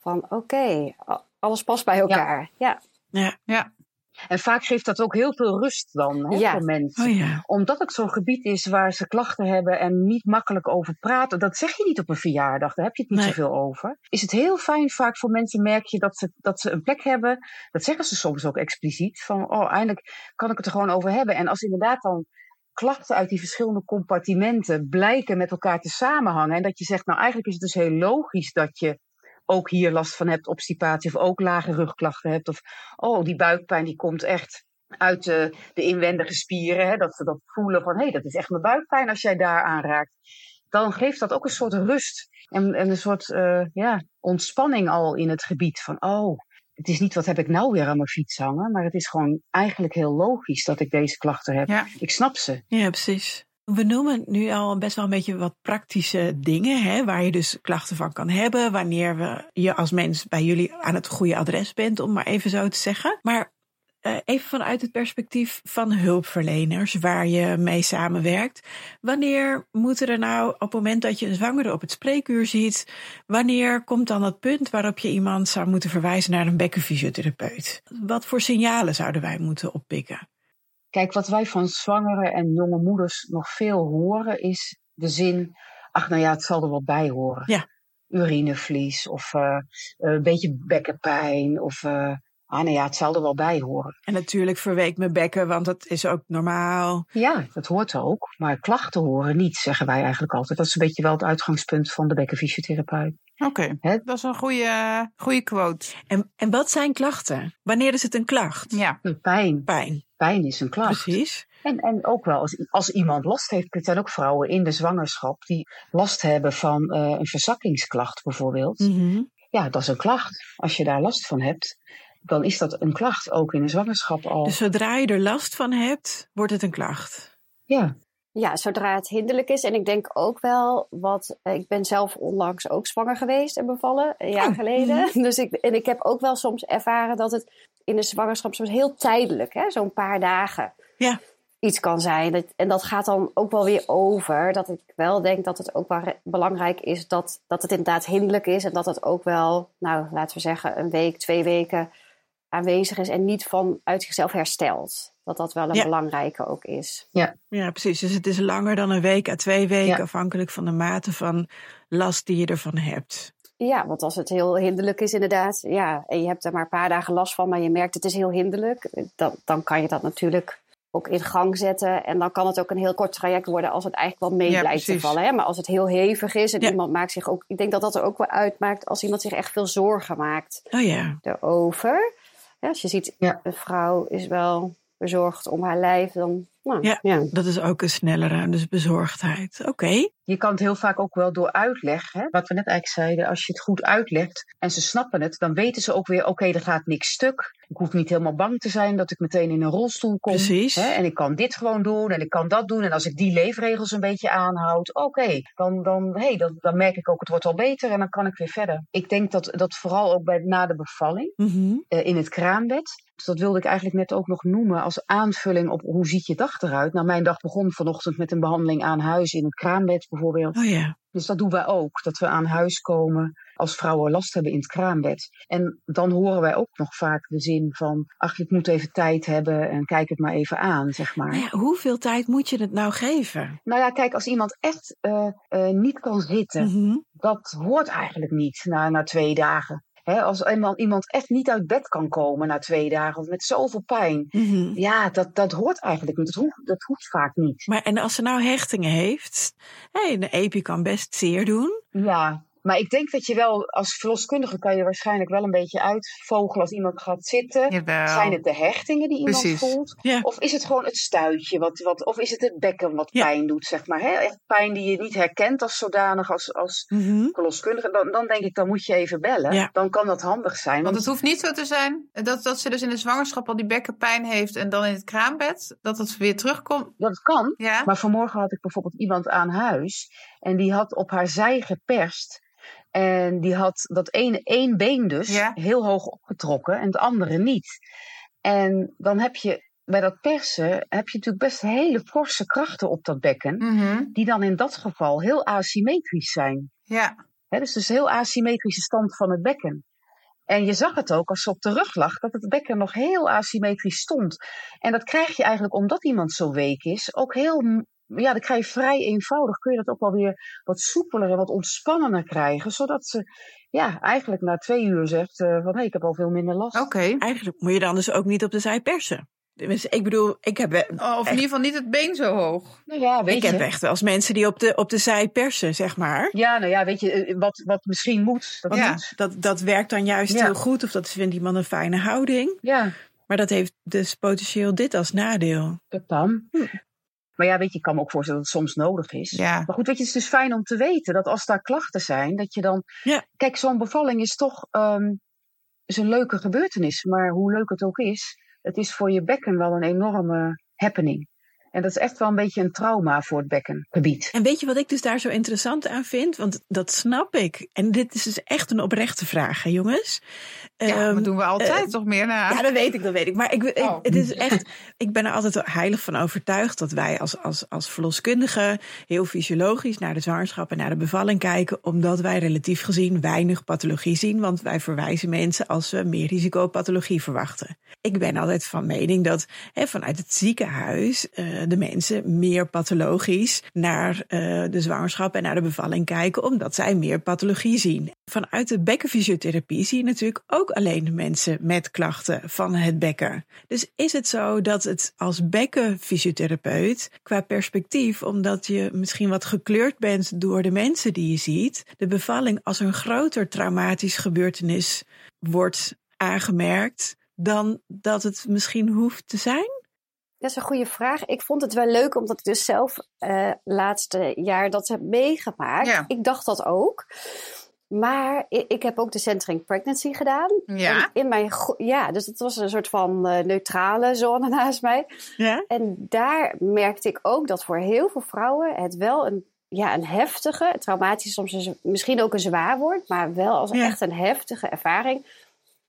Van oké, alles past bij elkaar. Ja. Ja. Ja, En vaak geeft dat ook heel veel rust dan hè, Ja. voor mensen. Oh ja. Omdat het zo'n gebied is waar ze klachten hebben en niet makkelijk over praten. Dat zeg je niet op een verjaardag, daar heb je het niet Nee. zoveel over. Is het heel fijn, vaak voor mensen merk je dat ze, dat ze een plek hebben. Dat zeggen ze soms ook expliciet. Van, oh, eindelijk kan ik het er gewoon over hebben. En als inderdaad dan klachten uit die verschillende compartimenten blijken met elkaar te samenhangen. En dat je zegt, nou eigenlijk is het dus heel logisch dat je ook hier last van hebt, obstipatie of ook lage rugklachten hebt. Of, oh, die buikpijn die komt echt uit de, de inwendige spieren. Hè, dat ze dat voelen van, hé, hey, dat is echt mijn buikpijn als jij daar aanraakt. Dan geeft dat ook een soort rust en, en een soort eh, ja, ontspanning al in het gebied. Van, oh, het is niet wat heb ik nou weer aan mijn fiets hangen. Maar het is gewoon eigenlijk heel logisch dat ik deze klachten heb. Ja. Ik snap ze. Ja, precies. We noemen nu al best wel een beetje wat praktische dingen, hè, waar je dus klachten van kan hebben, wanneer we, je als mens bij jullie aan het goede adres bent, om maar even zo te zeggen. Maar eh, even vanuit het perspectief van hulpverleners, waar je mee samenwerkt. Wanneer moet er nou, op het moment dat je een zwangere op het spreekuur ziet, wanneer komt dan dat punt waarop je iemand zou moeten verwijzen naar een bekkenfysiotherapeut? Wat voor signalen zouden wij moeten oppikken? Kijk, wat wij van zwangere en jonge moeders nog veel horen, is de zin: ach, nou ja, het zal er wel bij horen. Ja. Urinevlies of eh, een beetje bekkenpijn of. eh, ah, nou ja, het zal er wel bij horen. En natuurlijk verweek mijn bekken, want dat is ook normaal. Ja, dat hoort ook. Maar klachten horen niet, zeggen wij eigenlijk altijd. Dat is een beetje wel het uitgangspunt van de bekkenfysiotherapeut. Oké, dat is een goede, goede quote. En, en wat zijn klachten? Wanneer is het een klacht? Ja, Pijn. Pijn, Pijn is een klacht. precies. En, en ook wel als, als iemand last heeft. Er zijn ook vrouwen in de zwangerschap die last hebben van eh, een verzakkingsklacht bijvoorbeeld. Mhm. Ja, dat is een klacht. Als je daar last van hebt, dan is dat een klacht ook in de zwangerschap al. Dus zodra je er last van hebt, wordt het een klacht. Ja, Ja, zodra het hinderlijk is. En ik denk ook wel, wat eh, ik ben zelf onlangs ook zwanger geweest en bevallen, een jaar Oh, geleden. [LAUGHS] Dus ik, en ik heb ook wel soms ervaren dat het in de zwangerschap soms heel tijdelijk, hè, zo'n paar dagen, Ja. iets kan zijn. En dat gaat dan ook wel weer over. Dat ik wel denk dat het ook wel belangrijk is dat, dat het inderdaad hinderlijk is. En dat het ook wel, nou laten we zeggen, een week, twee weken aanwezig is. En niet vanuit zichzelf herstelt. Dat dat wel een Ja. belangrijke ook is. Ja, precies. Dus het is langer dan een week à twee weken, Ja. afhankelijk van de mate van last die je ervan hebt. Ja, want als het heel hinderlijk is inderdaad, ja, en je hebt er maar een paar dagen last van, maar je merkt het is heel hinderlijk, dan, dan kan je dat natuurlijk ook in gang zetten. En dan kan het ook een heel kort traject worden als het eigenlijk wel mee Ja, blijft te vallen. Hè? Maar als het heel hevig is en Ja. iemand maakt zich ook, ik denk dat dat er ook wel uitmaakt als iemand zich echt veel zorgen maakt Oh ja, erover. Ja, als je ziet, Ja. een vrouw is wel bezorgd om haar lijf, dan, nou, Ja. ja. dat is ook een snellere, dus bezorgdheid. Oké, je kan het heel vaak ook wel door uitleg, hè, wat we net eigenlijk zeiden, als je het goed uitlegt en ze snappen het, dan weten ze ook weer, oké, er gaat niks stuk. Ik hoef niet helemaal bang te zijn dat ik meteen in een rolstoel kom. Precies. Hè, en ik kan dit gewoon doen en ik kan dat doen. En als ik die leefregels een beetje aanhoud, oké, dan, dan, hey, dan, dan merk ik ook, het wordt al beter en dan kan ik weer verder. Ik denk dat, dat vooral ook bij, na de bevalling, Mhm. eh, in het kraambed. Dus dat wilde ik eigenlijk net ook nog noemen als aanvulling op hoe ziet je dag eruit. Nou, mijn dag begon vanochtend met een behandeling aan huis in het kraambed bijvoorbeeld. oh ja. Dus dat doen wij ook, dat we aan huis komen als vrouwen last hebben in het kraambed. En dan horen wij ook nog vaak de zin van, ach, ik moet even tijd hebben en kijk het maar even aan, zeg maar. Nou ja, hoeveel tijd moet je het nou geven? Nou ja, kijk, als iemand echt eh, eh, niet kan zitten, Mhm. dat hoort eigenlijk niet na, na twee dagen. Hè, als iemand, iemand echt niet uit bed kan komen na twee dagen of met zoveel pijn. Mhm. Ja, dat, dat hoort eigenlijk niet. Dat hoeft, dat hoeft vaak niet. Maar en als ze nou hechtingen heeft, hey, een epi kan best zeer doen. Ja, maar ik denk dat je wel als verloskundige kan je waarschijnlijk wel een beetje uitvogelen als iemand gaat zitten. jawel. Zijn het de hechtingen die iemand Precies. voelt? Ja. Of is het gewoon het stuitje? Wat, wat, of is het het bekken wat Ja. pijn doet, zeg maar? Hè? Echt pijn die je niet herkent als zodanig als, als Mhm. verloskundige. Dan, dan denk ik, dan moet je even bellen. Ja. Dan kan dat handig zijn. Want het hoeft niet zo te zijn dat, dat ze dus in de zwangerschap al die bekkenpijn heeft en dan in het kraambed, dat het weer terugkomt. Dat kan. Ja, Maar vanmorgen had ik bijvoorbeeld iemand aan huis. En die had op haar zij geperst. En die had dat ene één been dus Ja. heel hoog opgetrokken en het andere niet. En dan heb je bij dat persen heb je natuurlijk best hele forse krachten op dat bekken. Mhm. Die dan in dat geval heel asymmetrisch zijn. ja. Hè, dus een heel asymmetrische stand van het bekken. En je zag het ook als ze op de rug lag, dat het bekken nog heel asymmetrisch stond. En dat krijg je eigenlijk omdat iemand zo week is, ook heel, ja, dan krijg je vrij eenvoudig, kun je dat ook wel weer wat soepeler en wat ontspannender krijgen. Zodat ze, ja, eigenlijk na twee uur zegt uh, van, hé, ik heb al veel minder last. Oké. Eigenlijk moet je dan dus ook niet op de zij persen. Dus ik bedoel, ik heb. Oh, of in ieder geval niet het been zo hoog. Nou ja, weet ik je. heb echt wel eens mensen die op de, op de zij persen, zeg maar. Ja, nou ja, weet je, eh, wat, wat misschien moet. Dat, Ja. moet. Dat, dat werkt dan juist Ja. heel goed. Of dat vindt iemand een fijne houding. ja, Maar dat heeft dus potentieel dit als nadeel. dat dan. Hm. Maar ja, weet je, ik kan me ook voorstellen dat het soms nodig is. Ja. Maar goed, weet je, het is dus fijn om te weten dat als daar klachten zijn, dat je dan. Ja. Kijk, zo'n bevalling is toch ehm, is een leuke gebeurtenis. Maar hoe leuk het ook is, het is voor je bekken wel een enorme happening. En dat is echt wel een beetje een trauma voor het bekkengebied. En weet je wat ik dus daar zo interessant aan vind? Want dat snap ik. En dit is dus echt een oprechte vraag, hè, jongens. Ja, Ehm, dat doen we altijd eh, toch meer naar. Ja, dat weet ik, dat weet ik. Maar ik, ik- Oh. het is echt, ik ben er altijd heilig van overtuigd dat wij als, als, als verloskundigen heel fysiologisch naar de zwangerschap en naar de bevalling kijken, omdat wij relatief gezien weinig pathologie zien, want wij verwijzen mensen als we meer risicopathologie verwachten. Ik ben altijd van mening dat hè, vanuit het ziekenhuis eh, de mensen meer pathologisch naar eh, de zwangerschap en naar de bevalling kijken, omdat zij meer pathologie zien. Vanuit de bekkenfysiotherapie zie je natuurlijk ook alleen de mensen met klachten van het bekken. Dus is het zo dat het als bekkenfysiotherapeut qua perspectief, omdat je misschien wat gekleurd bent door de mensen die je ziet, de bevalling als een groter traumatisch gebeurtenis wordt aangemerkt dan dat het misschien hoeft te zijn? Dat is een goede vraag. Ik vond het wel leuk omdat ik dus zelf eh laatste jaar dat heb meegemaakt. Ja. Ik dacht dat ook. Maar ik, ik heb ook de Centering Pregnancy gedaan. Ja. In mijn, ja, dus het was een soort van eh, neutrale zone [LAUGHS] naast mij. Ja? En daar merkte ik ook dat voor heel veel vrouwen het wel een, ja, een heftige, traumatisch soms een misschien ook een zwaar woord, maar wel als Ja. echt een heftige ervaring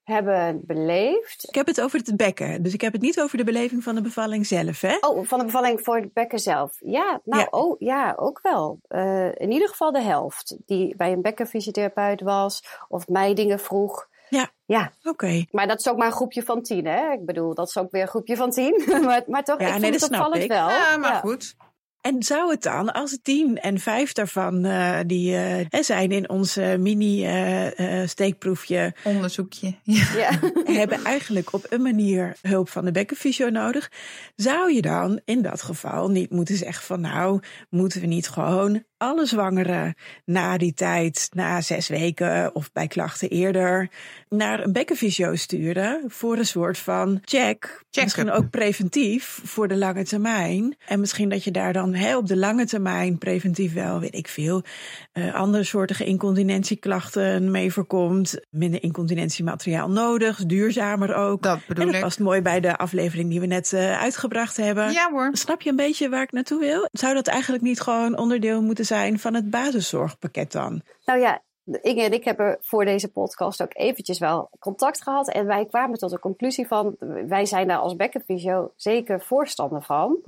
hebben beleefd. Ik heb het over het bekken, dus ik heb het niet over de beleving van de bevalling zelf, hè? Oh, van de bevalling voor het bekken zelf. Ja, nou, Ja. Oh, ja ook wel. Eh, in ieder geval de helft die bij een bekkenfysiotherapeut was of mij dingen vroeg. Ja. Ja, Oké. maar dat is ook maar een groepje van tien, hè? Ik bedoel, dat is ook weer een groepje van tien. [LAUGHS] maar, maar toch, Ja, ik nee, het dat snap opvallend wel. Ja, maar Ja. goed. En zou het dan, als tien en vijf daarvan eh, die eh, hè, zijn in ons eh, mini-steekproefje, Onderzoekje. [LAUGHS] Ja. Ja. [LAUGHS] hebben eigenlijk op een manier hulp van de bekkenfysio nodig, zou je dan in dat geval niet moeten zeggen van nou, moeten we niet gewoon alle zwangeren na die tijd, na zes weken of bij klachten eerder, naar een bekkenfysio sturen voor een soort van check. Misschien ook preventief voor de lange termijn. En misschien dat je daar dan hè, op de lange termijn preventief wel, weet ik veel, eh, andere soortige incontinentieklachten mee voorkomt. Minder incontinentiemateriaal nodig, duurzamer ook. Dat En bedoel dat ik. past mooi bij de aflevering die we net eh, uitgebracht hebben. Ja hoor. Snap je een beetje waar ik naartoe wil? Zou dat eigenlijk niet gewoon onderdeel moeten zijn van het basiszorgpakket dan? Nou ja, Inge en ik hebben voor deze podcast ook eventjes wel contact gehad. En wij kwamen tot de conclusie van, wij zijn daar als bekkenfysio zeker voorstander van.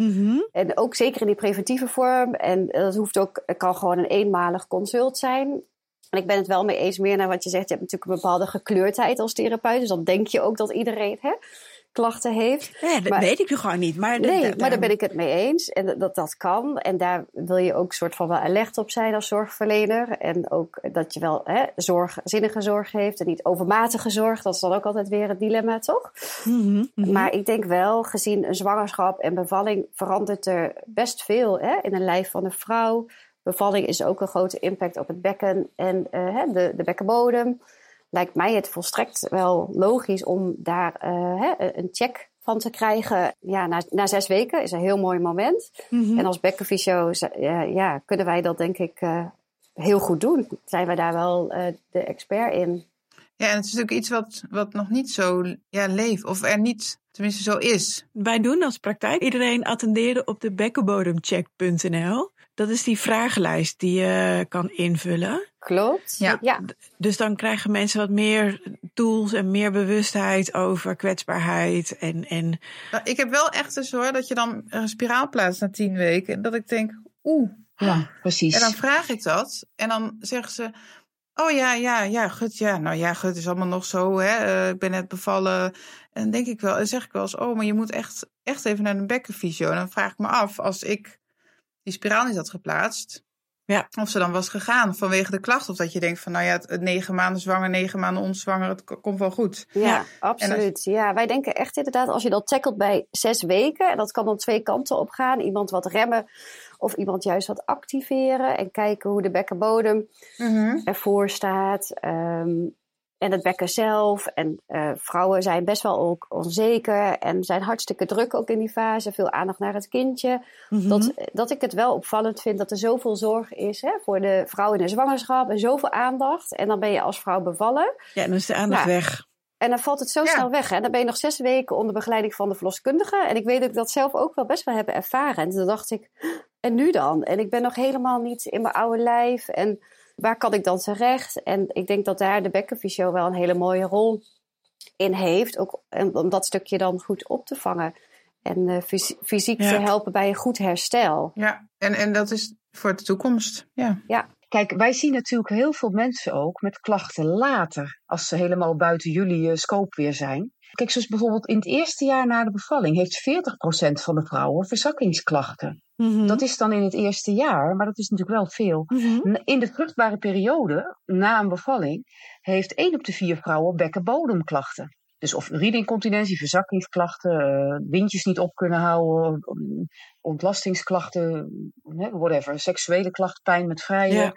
En ook zeker in die preventieve vorm. En dat hoeft ook, het kan gewoon een eenmalig consult zijn. En ik ben het wel mee eens meer naar wat je zegt. Je hebt natuurlijk een bepaalde gekleurdheid als therapeut. Dus dan denk je ook dat iedereen hè, klachten heeft. Ja, dat Maar- weet ik nog gewoon niet. Maar Nee, da- maar daar ben ik het mee eens. En dat- dat kan. En daar wil je ook soort van wel alert op zijn als zorgverlener. En ook dat je wel hè, zorg, zinnige zorg heeft en niet overmatige zorg. Dat is dan ook altijd weer het dilemma, toch? Mhm, mhm. Maar ik denk wel, gezien een zwangerschap en bevalling verandert er best veel hè, in een lijf van een vrouw. Bevalling is ook een grote impact op het bekken en eh, hè, de, de bekkenbodem. Lijkt mij het volstrekt wel logisch om daar eh, hè, een check van te krijgen. Ja, na, na zes weken is een heel mooi moment. Mhm. En als bekkenfysio ja, ja, kunnen wij dat denk ik eh, heel goed doen. Zijn wij daar wel eh, de expert in. Ja, en het is natuurlijk iets wat, wat nog niet zo ja, leeft. Of er niet, tenminste zo is. Wij doen als praktijk iedereen attenderen op de bekkenbodemcheck.nl. Dat is die vragenlijst die je kan invullen. Klopt. Ja. ja. Dus dan krijgen mensen wat meer tools en meer bewustheid over kwetsbaarheid. En, en Nou, Ik heb wel echt eens hoor, dat je dan een spiraal plaatst na tien weken. En dat ik denk, oeh. Ja, precies. En dan vraag ik dat. En dan zeggen ze, Oh ja, ja, ja, gut, ja. Nou ja, gut is allemaal nog zo, hè. Eh, ik ben net bevallen. En dan denk ik wel, dan zeg ik wel eens, oh, maar je moet echt, echt even naar een bekkenfysio. En dan vraag ik me af, als ik die spiraal niet had geplaatst, Ja. of ze dan was gegaan vanwege de klacht. Of dat je denkt van, nou ja, het, het negen maanden zwanger, negen maanden onzwanger, het k- komt wel goed. Ja, Ja. absoluut. Ja, wij denken echt inderdaad, als je dat tackelt bij zes weken, en dat kan dan twee kanten op gaan. Iemand wat remmen of iemand juist wat activeren en kijken hoe de bekkenbodem ervoor staat. ehm, en het bekken zelf. En eh, vrouwen zijn best wel ook onzeker en zijn hartstikke druk ook in die fase. Veel aandacht naar het kindje. Mhm. Dat, dat ik het wel opvallend vind dat er zoveel zorg is hè, voor de vrouw in de zwangerschap. En zoveel aandacht. En dan ben je als vrouw bevallen. Ja, dan is de aandacht Ja. weg. En dan valt het zo Ja. snel weg. Hè? Dan ben je nog zes weken onder begeleiding van de verloskundige. En ik weet dat ik dat zelf ook wel best wel heb ervaren. En toen dacht ik, en nu dan? En ik ben nog helemaal niet in mijn oude lijf. En waar kan ik dan terecht? En ik denk dat daar de bekkenfysio wel een hele mooie rol in heeft. Ook om dat stukje dan goed op te vangen. En eh, fys- fysiek Ja. te helpen bij een goed herstel. Ja, en, en dat is voor de toekomst. Ja. Kijk, wij zien natuurlijk heel veel mensen ook met klachten later, als ze helemaal buiten jullie eh, scope weer zijn. Kijk, zoals bijvoorbeeld in het eerste jaar na de bevalling heeft 40% van de vrouwen verzakkingsklachten. Mhm. Dat is dan in het eerste jaar, maar dat is natuurlijk wel veel. Mhm. In de vruchtbare periode, na een bevalling, heeft 1 op de 4 vrouwen bekkenbodemklachten. Dus of urinecontinentie, verzakkingsklachten, eh, windjes niet op kunnen houden, om- ontlastingsklachten, whatever, seksuele klachten, pijn met vrijen. Ja.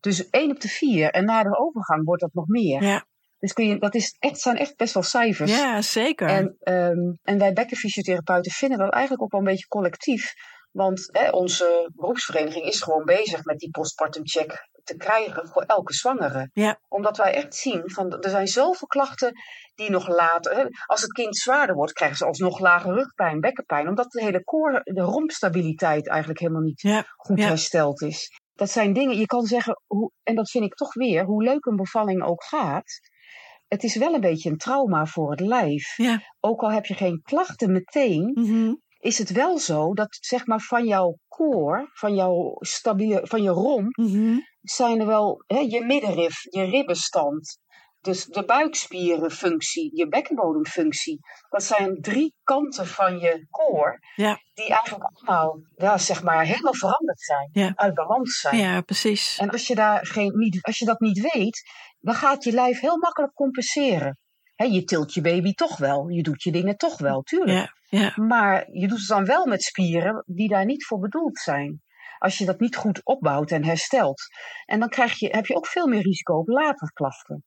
Dus 1 op de 4. En na de overgang wordt dat nog meer. Ja. Dus kun je, dat is echt, zijn echt best wel cijfers. ja, zeker. En, ehm, en wij bekkenfysiotherapeuten vinden dat eigenlijk ook wel een beetje collectief. Want hè, onze beroepsvereniging is gewoon bezig met die postpartum check te krijgen voor elke zwangere. Ja. Omdat wij echt zien, van, er zijn zoveel klachten die nog later... Hè, als het kind zwaarder wordt, krijgen ze alsnog lage rugpijn, bekkenpijn. Omdat de hele koor, de rompstabiliteit eigenlijk helemaal niet Ja. goed Ja. hersteld is. Dat zijn dingen, je kan zeggen, hoe, en dat vind ik toch weer, hoe leuk een bevalling ook gaat... Het is wel een beetje een trauma voor het lijf Ja. ook al heb je geen klachten meteen, Mhm. is het wel zo dat zeg maar van jouw koor, van jouw stabiele, van je romp, Mhm. zijn er wel hè, je middenrif, je ribbenstand, dus de buikspierenfunctie, je bekkenbodemfunctie. Dat zijn drie kanten van je koor Ja. die eigenlijk allemaal, ja, zeg maar, helemaal veranderd zijn, Ja. uit balans zijn. ja, precies. En als je, daar geen, niet, als je dat niet weet, dan gaat je lijf heel makkelijk compenseren. Je tilt je baby toch wel, je doet je dingen toch wel, tuurlijk. Ja, ja. Maar je doet het dan wel met spieren die daar niet voor bedoeld zijn. Als je dat niet goed opbouwt en herstelt. En dan krijg je, heb je ook veel meer risico op later klachten.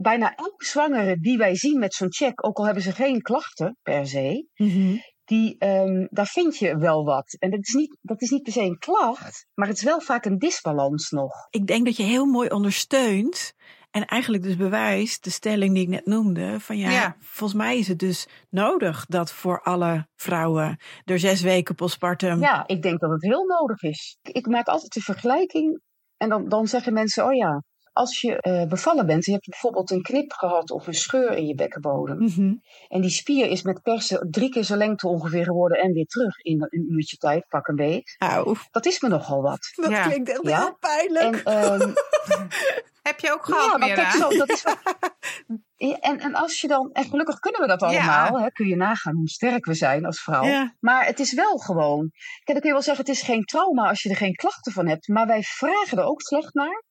Bijna elke zwangere die wij zien met zo'n check, ook al hebben ze geen klachten per se, Mhm. die, ehm, daar vind je wel wat. En dat is, niet, dat is niet per se een klacht, maar het is wel vaak een disbalans nog. Ik denk dat je heel mooi ondersteunt. En eigenlijk dus bewijst de stelling die ik net noemde. Van ja, Ja. volgens mij is het dus nodig dat voor alle vrouwen er zes weken postpartum. Ja, ik denk dat het heel nodig is. Ik maak altijd de vergelijking. En dan, dan zeggen mensen, oh ja, als je eh, bevallen bent, je hebt bijvoorbeeld een knip gehad of een scheur in je bekkenbodem. Mhm. En die spier is met persen drie keer zo lengte ongeveer geworden en weer terug in een uurtje tijd, pak een beet. Auw, Dat is me nogal wat. dat Ja. klinkt echt Ja. heel pijnlijk. En, ehm, [LAUGHS] Heb je ook ja, gehad, kijk zo, dat is wel- [LAUGHS] Ja, en, en als je dan, en gelukkig kunnen we dat allemaal, hè, kun je nagaan hoe sterk we zijn als vrouw. Ja. Maar het is wel gewoon, kijk, dan kun je wel zeggen, het is geen trauma als je er geen klachten van hebt, maar wij vragen er ook slecht naar.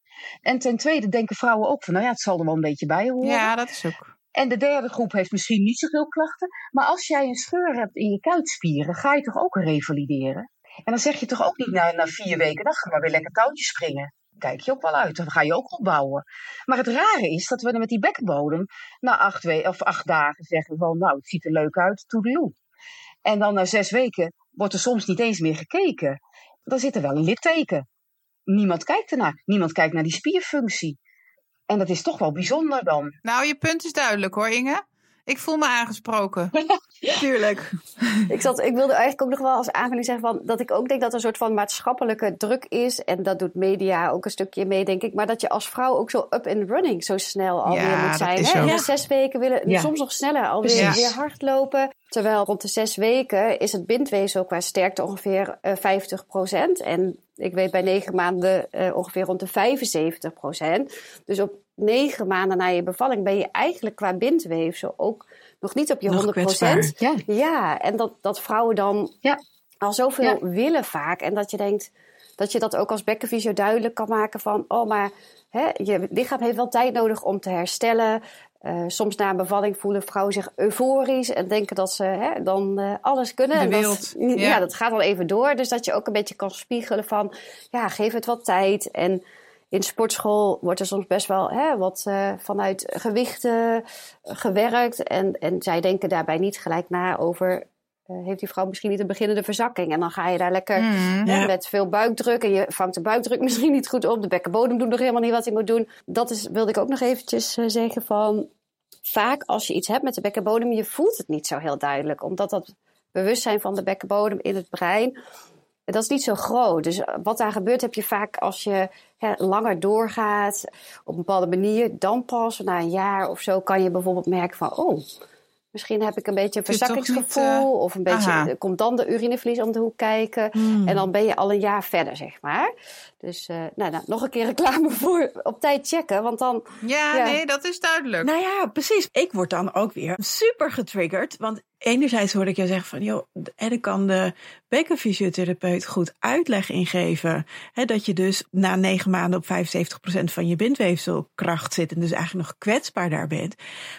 En ten tweede denken vrouwen ook van, nou ja, het zal er wel een beetje bij horen. Ja, dat is ook. En de derde groep heeft misschien niet zoveel klachten. Maar als jij een scheur hebt in je kuitspieren, ga je toch ook revalideren? En dan zeg je toch ook niet na, na vier weken, dan ga maar weer lekker touwtjes springen. Kijk je ook wel uit, dan ga je ook opbouwen. Maar het rare is dat we er met die bekkenbodem na acht, we of acht dagen zeggen van, nou, het ziet er leuk uit, toedeloe. En dan na zes weken wordt er soms niet eens meer gekeken. Dan zit er wel een litteken. Niemand kijkt ernaar. Niemand kijkt naar die spierfunctie. En dat is toch wel bijzonder dan. Nou, je punt is duidelijk hoor, Inge. Ik voel me aangesproken. [LAUGHS] Tuurlijk. Ik, zat, ik wilde eigenlijk ook nog wel als aanvulling zeggen van, dat ik ook denk dat er een soort van maatschappelijke druk is. En dat doet media ook een stukje mee, denk ik. Maar dat je als vrouw ook zo up and running zo snel alweer Ja, moet dat zijn. is Hè? ook. Ja, zes weken willen, Ja. soms nog sneller, alweer Precies. weer hardlopen. Terwijl rond de zes weken is het bindweefsel qua sterkte ongeveer eh 50% En ik weet bij negen maanden eh, ongeveer rond de 75% Dus op negen maanden na je bevalling ben je eigenlijk qua bindweefsel ook nog niet op je Nog 100 kwetsbaar. Ja, ja, en dat, dat vrouwen dan Ja. al zoveel Ja. willen vaak. En dat je denkt dat je dat ook als bekkenfysio duidelijk kan maken van... oh, maar hè, je lichaam heeft wel tijd nodig om te herstellen. Eh, soms na een bevalling voelen vrouwen zich euforisch... en denken dat ze hè, dan eh, alles kunnen. De En dat, ja. ja. dat gaat dan even door. Dus dat je ook een beetje kan spiegelen van... ja, geef het wat tijd en... In sportschool wordt er soms best wel hè, wat eh, vanuit gewichten gewerkt. En, en zij denken daarbij niet gelijk na over... eh, heeft die vrouw misschien niet een beginnende verzakking? En dan ga je daar lekker Mm. met veel buikdruk. En je vangt de buikdruk [LAUGHS] misschien niet goed op. De bekkenbodem doet nog helemaal niet wat hij moet doen. Dat is, wilde ik ook nog eventjes eh, zeggen van... Vaak als je iets hebt met de bekkenbodem, je voelt het niet zo heel duidelijk. Omdat dat bewustzijn van de bekkenbodem in het brein... Dat is niet zo groot. Dus eh, wat daar gebeurt, heb je vaak als je hè, langer doorgaat op een bepaalde manier. Dan pas na een jaar of zo kan je bijvoorbeeld merken van... oh, misschien heb ik een beetje een verzakkingsgevoel. niet, eh, of een beetje, aha. komt dan de urineverlies om de hoek kijken. Hmm. En dan ben je al een jaar verder, zeg maar. Dus eh, nou, nou, nog een keer reclame [LAUGHS] voor op tijd checken. Want dan, Ja, Ja. nee, dat is duidelijk. Nou ja, precies. Ik word dan ook weer super getriggerd. Want enerzijds hoor ik je zeggen van, joh, en dan kan de bekkenfysiotherapeut goed uitleg ingeven. Hè, dat je dus na negen maanden op 75% van je bindweefselkracht zit. En dus eigenlijk nog kwetsbaar daar bent.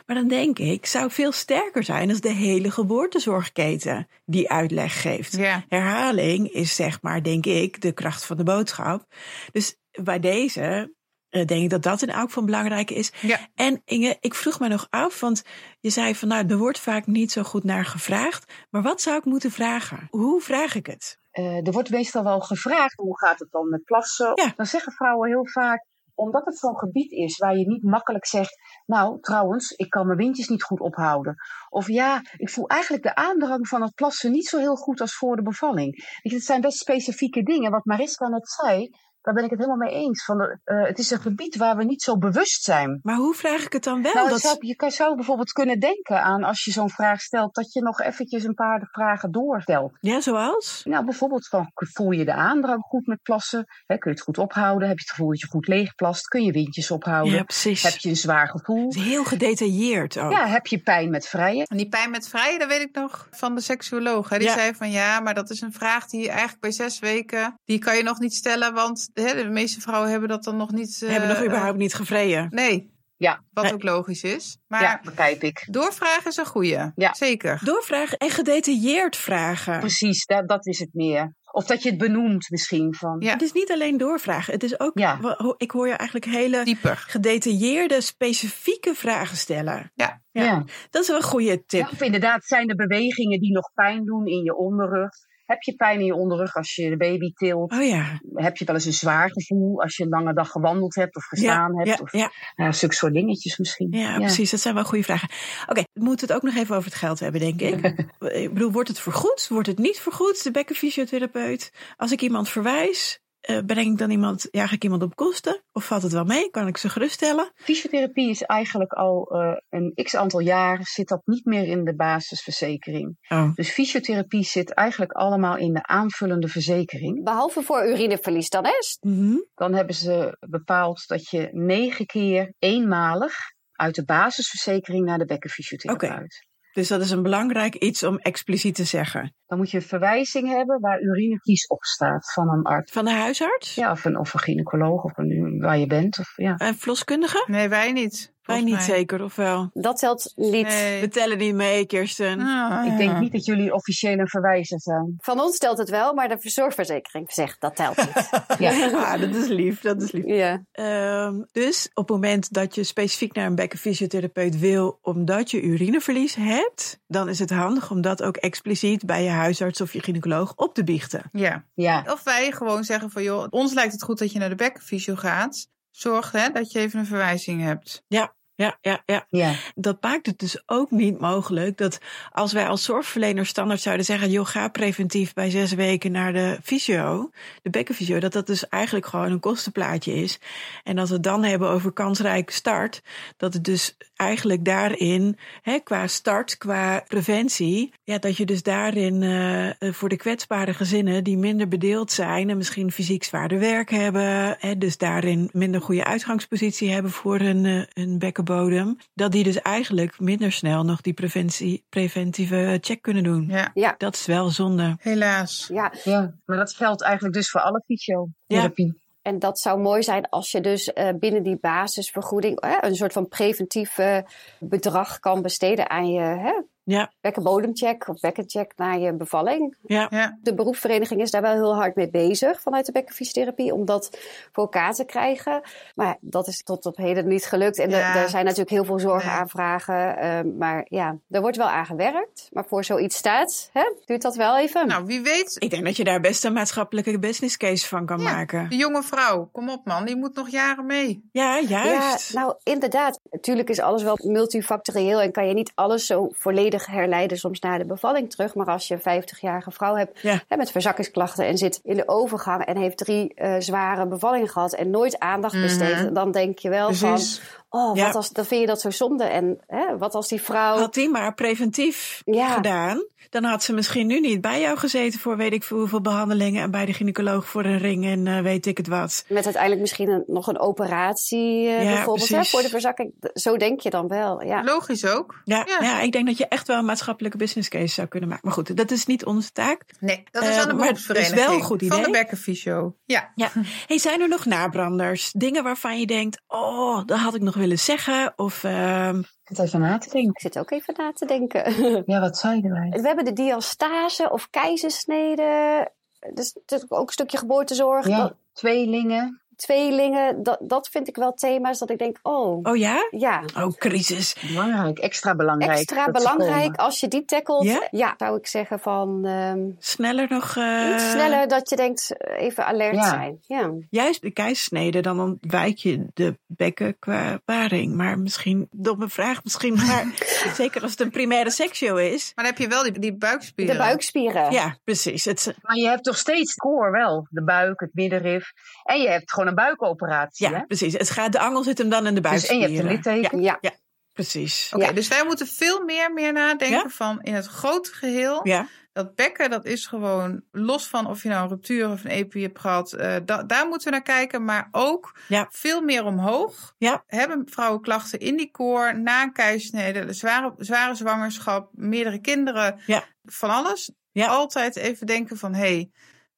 Maar dan denk ik, zou veel sterker zijn als de hele geboortezorgketen die uitleg geeft. Ja. Herhaling is zeg maar, denk ik, de kracht van de boodschap. Dus bij deze eh, denk ik dat dat in elk van belangrijk is. Ja. En Inge, ik vroeg me nog af, want je zei van nou, er wordt vaak niet zo goed naar gevraagd. Maar wat zou ik moeten vragen? Hoe vraag ik het? Eh, er wordt meestal wel gevraagd hoe gaat het dan met plassen. Ja. Dan zeggen vrouwen heel vaak, omdat het zo'n gebied is waar je niet makkelijk zegt, nou trouwens, ik kan mijn windjes niet goed ophouden. Of ja, ik voel eigenlijk de aandrang van het plassen niet zo heel goed als voor de bevalling. Weet je, het zijn best specifieke dingen. Wat Mariska net zei, daar ben ik het helemaal mee eens. Van de, eh, het is een gebied waar we niet zo bewust zijn. Maar hoe vraag ik het dan wel? Nou, dat... zou, je kan, zou bijvoorbeeld kunnen denken aan als je zo'n vraag stelt, dat je nog eventjes een paar vragen doorstelt. Ja, zoals? Nou, bijvoorbeeld van, voel je de aandrang goed met plassen? Hè, kun je het goed ophouden? Heb je het gevoel dat je goed leegplast? Kun je windjes ophouden? Ja, precies. Heb je een zwaar gevoel? Het is heel gedetailleerd ook. Ja, heb je pijn met vrijen? En die pijn met vrijen, dat weet ik nog van de seksuoloog. Hè? Die Ja. zei van ja, maar dat is een vraag die eigenlijk bij zes weken, die kan je nog niet stellen, want hè, de meeste vrouwen hebben dat dan nog niet. Hebben eh, nog überhaupt niet gevreden. Nee, Ja, wat Nee. ook logisch is. Maar ja, begrijp ik. doorvragen is een goeie. Ja. Zeker. Doorvragen en gedetailleerd vragen. Precies, dat, dat is het meer. Of dat je het benoemt misschien. Van, Ja. Het is niet alleen doorvragen. Het is ook, Ja. ik hoor je eigenlijk hele Dieper. gedetailleerde, specifieke vragen stellen. Ja. Ja. Ja. Dat is wel een goede tip. Ja, Of inderdaad, zijn er bewegingen die nog pijn doen in je onderrug? Heb je pijn in je onderrug als je de baby tilt? Oh ja. Heb je wel eens een zwaar gevoel als je een lange dag gewandeld hebt of Ja, gestaan hebt? ja, of ja, nou, zulke soort dingetjes misschien. ja, precies. Dat zijn wel goede vragen. Oké, we moeten het ook nog even over het geld hebben, denk ik. [LAUGHS] ik bedoel, wordt het vergoed? Wordt het niet vergoed? De bekkenfysiotherapeut. Als ik iemand verwijs, eh, breng ik dan iemand, jaag ik iemand op kosten? Of valt het wel mee? Kan ik ze geruststellen? Fysiotherapie is eigenlijk al eh, een x aantal jaar zit dat niet meer in de basisverzekering. Oh. Dus fysiotherapie zit eigenlijk allemaal in de aanvullende verzekering. behalve voor urineverlies dan, hè? Mhm. Dan hebben ze bepaald dat je negen keer eenmalig uit de basisverzekering naar de bekkenfysiotherapeut. Dus dat is een belangrijk iets om expliciet te zeggen. Dan moet je een verwijzing hebben waar urineverlies op staat van een arts. Van de huisarts? Ja, of een, of een gynaecoloog, of een, waar je bent. Of, ja. En verloskundige? Nee, wij niet. Wij niet mij. zeker, of wel? Dat telt niet. Nee. We tellen niet mee, Kirsten. Ah, Ik denk niet dat jullie officieel een verwijzer zijn. Van ons telt het wel, maar de zorgverzekering zegt dat telt niet. [LAUGHS] Ja. [LAUGHS] Ah, dat is lief, dat is lief. ja. Ehm, dus op het moment dat je specifiek naar een bekkenfysiotherapeut wil, omdat je urineverlies hebt, dan is het handig om dat ook expliciet bij je huisarts of je gynaecoloog op te biechten. Ja. Ja, Of wij gewoon zeggen van joh, ons lijkt het goed dat je naar de bekkenfysio gaat. Zorg hè, dat je even een verwijzing hebt. Ja. Ja, ja, ja. Ja, Dat maakt het dus ook niet mogelijk dat als wij als zorgverlener standaard zouden zeggen, joh, ga preventief bij zes weken naar de fysio, de bekkenfysio, dat dat dus eigenlijk gewoon een kostenplaatje is. En als we het dan hebben over kansrijke start, dat het dus eigenlijk daarin, hè, qua start, qua preventie, ja, dat je dus daarin eh, voor de kwetsbare gezinnen die minder bedeeld zijn en misschien fysiek zwaarder werk hebben, hè, dus daarin minder goede uitgangspositie hebben voor een, eh, een bekkenbodem, dat die dus eigenlijk minder snel nog die preventie, preventieve check kunnen doen. Ja, Ja, Dat is wel zonde. helaas. ja, ja, maar dat geldt eigenlijk dus voor alle fysiotherapie. En dat zou mooi zijn als je dus eh, binnen die basisvergoeding hè, een soort van preventief eh, bedrag kan besteden aan je Ja, bekkenbodemcheck of bekkencheck na je bevalling. ja, Ja, De beroepsvereniging is daar wel heel hard mee bezig vanuit de bekkenfysiotherapie om dat voor elkaar te krijgen. Maar dat is tot op heden niet gelukt. En er- Ja. er zijn natuurlijk heel veel zorgaanvragen. ehm, maar ja, er wordt wel aan gewerkt. Maar voor zoiets staat, hè, duurt dat wel even. nou wie weet, ik denk dat je daar best een maatschappelijke business case van kan Ja. maken. de jonge vrouw, kom op man, die moet nog jaren mee. Ja, Ja, juist. nou inderdaad. Natuurlijk is alles wel multifactorieel en kan je niet alles zo volledig herleiden soms naar de bevalling terug. Maar als je een 50-jarige vrouw hebt Ja. hè, met verzakkingsklachten en zit in de overgang en heeft drie eh, zware bevallingen gehad en nooit aandacht besteed, dan denk je wel Precies. van, oh, wat als, dan vind je dat zo zonde. En hè, wat als die vrouw... Had die maar preventief Ja. gedaan, dan had ze misschien nu niet bij jou gezeten voor weet ik veel hoeveel behandelingen en bij de gynaecoloog voor een ring en eh, weet ik het wat. Met uiteindelijk misschien een, nog een operatie eh, Ja, bijvoorbeeld hè, voor de verzakking. Zo denk je dan wel, ja. Logisch ook. Ja, Ja. ja. ik denk dat je echt wel een maatschappelijke business case zou kunnen maken. Maar goed, dat is niet onze taak. Nee, dat is Eh, aan de maar het is beroepsvereniging wel een goed van de idee. bekkenfysio. Ja. Ja. Hey, zijn er nog nabranders? Dingen waarvan je denkt, oh, dat had ik nog willen zeggen. Of ehm, Ik zit even na te denken. Ik zit ook even na te denken. [LAUGHS] Ja, wat zeiden wij? We hebben de diastase of keizersnede. Dus natuurlijk ook een stukje geboortezorg. Ja, tweelingen. Tweelingen. Dat, dat vind ik wel thema's dat ik denk, oh, oh ja? ja. Oh, crisis. Belangrijk, extra belangrijk. Extra belangrijk als je die tackelt. Ja? Ja, zou ik zeggen van eh, Sneller nog. eh, iets sneller dat je denkt even alert Ja. zijn. Ja. Juist de keissnede, dan ontwijk je de bekken qua paring. Maar misschien, domme vraag misschien, maar [LAUGHS] zeker als het een primaire seksio is. Maar dan heb je wel die, die buikspieren. De buikspieren. Ja, precies. Het, Maar je hebt toch steeds koor wel. De buik, het middenrif. En je hebt gewoon een buikoperatie. ja, hè? precies. Het gaat, de angel zit hem dan in de Dus, en buikspieren. je hebt een litteken. Ja. Ja, precies. Oké, Ja. dus wij moeten veel meer, meer nadenken Ja? van in het grote geheel. Ja, Dat bekken, dat is gewoon los van of je nou een ruptuur of een EPI hebt gehad. eh, da- daar moeten we naar kijken. Maar ook Ja. veel meer omhoog. Ja. Hebben vrouwen klachten in die koor, na een keisnede, de zware, zware zwangerschap, meerdere kinderen, Ja. van alles. Ja. Altijd even denken van, hé, hey,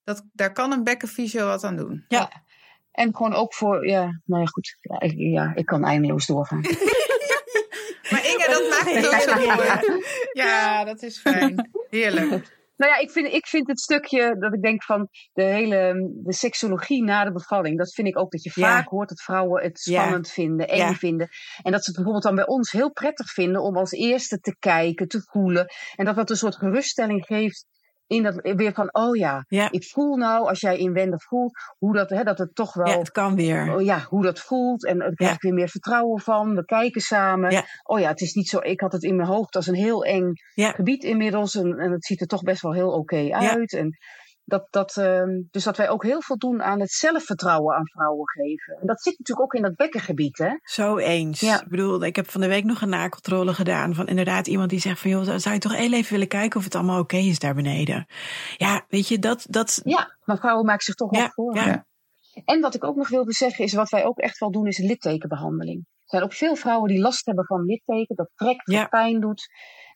dat, daar kan een bekkenfysio wat aan doen. Ja. En gewoon ook voor, ja, nou ja, goed. Ja, ik, ja, ik kan eindeloos doorgaan. [LAUGHS] Maar Inge, dat maakt het ook zo mooi. Ja, dat is fijn. Heerlijk. Nou ja, ik vind, ik vind het stukje dat ik denk van de hele de seksologie na de bevalling. Dat vind ik ook dat je Ja. vaak hoort dat vrouwen het Ja. spannend vinden, eng Ja. vinden. En dat ze het bijvoorbeeld dan bij ons heel prettig vinden om als eerste te kijken, te voelen. En dat dat een soort geruststelling geeft in dat weer van, oh ja, Ja. ik voel nou als jij inwendig voelt hoe dat, hè, dat het toch wel. ja, het kan weer. Oh ja, hoe dat voelt. En daar krijg Ja. ik weer meer vertrouwen van. We kijken samen. Ja. Oh ja, het is niet zo. Ik had het in mijn hoofd als een heel eng gebied inmiddels. En, en het ziet er toch best wel heel oké uit. En dat, dat, ehm, dus dat wij ook heel veel doen aan het zelfvertrouwen aan vrouwen geven. En dat zit natuurlijk ook in dat bekkengebied, hè? Zo eens. Ja. Ik bedoel, ik heb van de week nog een nakontrole gedaan van inderdaad iemand die zegt van joh, zou je toch heel even willen kijken of het allemaal oké is daar beneden. Ja, weet je, dat, dat, Ja, maar vrouwen maken zich toch Ja, wel voor. ja. En wat ik ook nog wilde zeggen is, wat wij ook echt wel doen, is littekenbehandeling. Er zijn ook veel vrouwen die last hebben van litteken. Dat trekt, Ja. dat pijn doet.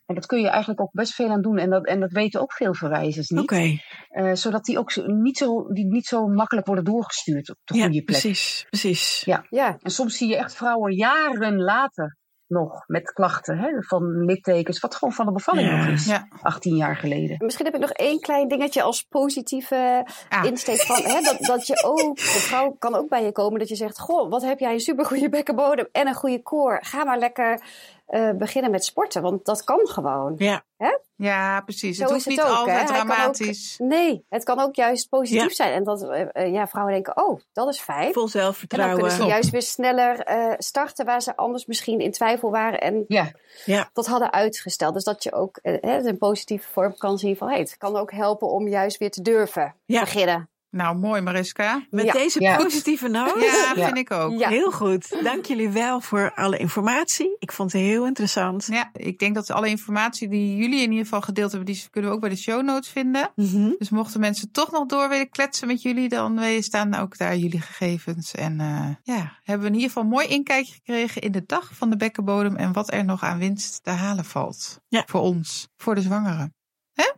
En dat kun je eigenlijk ook best veel aan doen. En dat, en dat weten ook veel verwijzers niet. oké. Eh, zodat die ook zo- niet, zo, die niet zo makkelijk worden doorgestuurd op de Ja, goede plek. precies, precies. Ja. Ja. En soms zie je echt vrouwen jaren later nog met klachten hè, van littekens. Wat gewoon van de bevalling Ja. nog is. Ja. 18 jaar geleden. Misschien heb ik nog één klein dingetje als positieve Ah. insteek van hè, dat, dat je ook, de vrouw kan ook bij je komen dat je zegt: Goh, wat heb jij een supergoeie bekkenbodem en een goede koor. Ga maar lekker eh, beginnen met sporten, want dat kan gewoon. Ja, Ja, precies. Zo het is hoeft het niet ook, hè? altijd ook- dramatisch. Nee, het kan ook juist positief Ja. zijn. En dat eh, eh, ja, vrouwen denken, oh, dat is fijn. Vol En dan kunnen zelfvertrouwen. ze juist weer sneller starten waar ze anders misschien in twijfel waren en Ja, dat hadden uitgesteld. Dus dat je ook hè, een positieve vorm kan zien van hey, het kan ook helpen om juist weer te durven Ja. beginnen. Nou, mooi Mariska. Met Ja. deze Ja. positieve noot. Ja, Ja. vind ik ook. Ja. Heel goed. Dank jullie wel voor alle informatie. Ik vond het heel interessant. Ja, ik denk dat alle informatie die jullie in ieder geval gedeeld hebben, die kunnen we ook bij de show notes vinden. Mhm. Dus mochten mensen toch nog door willen kletsen met jullie, dan eh, staan ook daar jullie gegevens. En eh, ja, hebben we in ieder geval een mooi inkijkje gekregen in de dag van de bekkenbodem en wat er nog aan winst te halen valt. Ja. Voor ons, voor de zwangeren.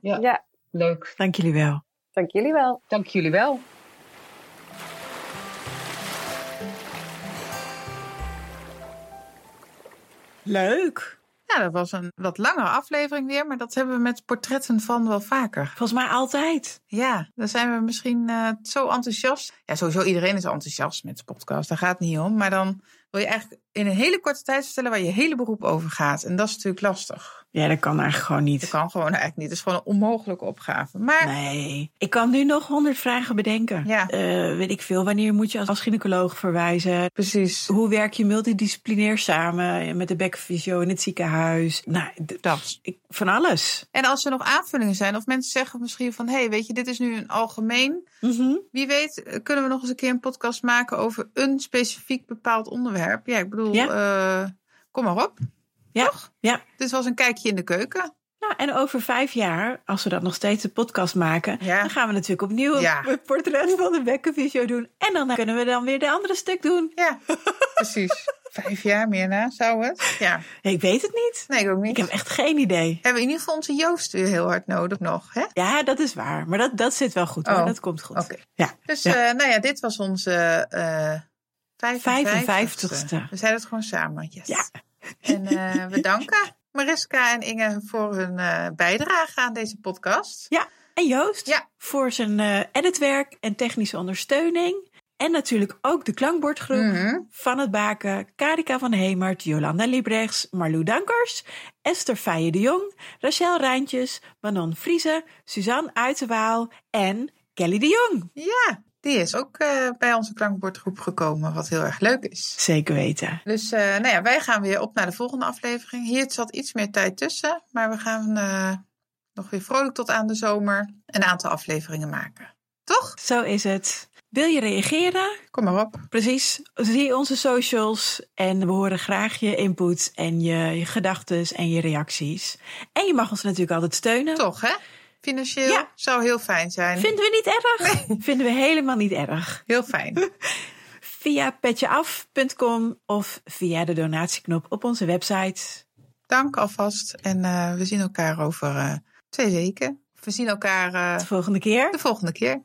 Ja. Ja, leuk. Dank jullie wel. Dank jullie wel. Dank jullie wel. Leuk. Ja, dat was een wat langere aflevering weer, maar dat hebben we met portretten van wel vaker. Volgens mij altijd. Ja, dan zijn we misschien eh, zo enthousiast. Ja, sowieso iedereen is enthousiast met de podcast, daar gaat het niet om. Maar dan wil je eigenlijk in een hele korte tijd vertellen waar je hele beroep over gaat. En dat is natuurlijk lastig. Ja, dat kan eigenlijk gewoon niet. Dat kan gewoon eigenlijk niet. Het is gewoon een onmogelijke opgave. Maar Nee. Ik kan nu nog honderd vragen bedenken. Ja. Eh, weet ik veel. Wanneer moet je als, gynaecoloog verwijzen? precies, Hoe werk je multidisciplinair samen met de bekkenfysio in het ziekenhuis? Nou, dat. ik, van alles. En als er nog aanvullingen zijn, of mensen zeggen misschien van... hé, hey, weet je, dit is nu een algemeen. Mhm. Wie weet eh, kunnen we nog eens een keer een podcast maken... over een specifiek bepaald onderwerp. Ja, ik bedoel, Ja. eh, kom maar op. Ja. Toch? Ja. Dit was een kijkje in de keuken. Nou, en over vijf jaar, als we dat nog steeds de podcast maken, Ja. dan gaan we natuurlijk opnieuw Ja. een portret van de bekkenfysio doen. En dan kunnen we dan weer de andere stuk doen. Ja, precies. Vijf jaar meer na, zou het? Ja. Ik weet het niet. Nee, ik ook niet. Ik heb echt geen idee. Hebben we in ieder geval onze Joost weer heel hard nodig nog, hè? Ja, dat is waar. Maar dat, dat zit wel goed hoor. Oh, Dat komt goed. Oké. Ja. Dus Ja. eh, nou ja, dit was onze eh 55ste. We zeiden het gewoon samen. Yes. Ja. En eh, we danken Mariska en Inge voor hun eh, bijdrage aan deze podcast. En Joost Ja. voor zijn eh, editwerk en technische ondersteuning. En natuurlijk ook de klankbordgroep Mhm. van het Baken. Karika van Hemert, Jolanda Liebrechts, Marlou Dankers, Esther Feijen de Jong, Rachel Rijntjes, Manon Friese, Suzanne Uiterwaal en Kelly de Jong. Ja, die is ook eh, bij onze klankbordgroep gekomen, wat heel erg leuk is. Zeker weten. Dus eh, nou ja, wij gaan weer op naar de volgende aflevering. Hier zat iets meer tijd tussen, maar we gaan eh, nog weer vrolijk tot aan de zomer een aantal afleveringen maken. Toch? Zo is het. Wil je reageren? Kom maar op. Precies. Zie onze socials en we horen graag je input en je, je gedachten en je reacties. En je mag ons natuurlijk altijd steunen. Toch, hè? Financieel Ja. zou heel fijn zijn. Vinden we niet erg? Vinden we helemaal niet erg. Heel fijn. [LAUGHS] Via petjeaf.com of via de donatieknop op onze website. Dank alvast. En eh, we zien elkaar over eh, twee weken. We zien elkaar eh, De volgende keer. de volgende keer.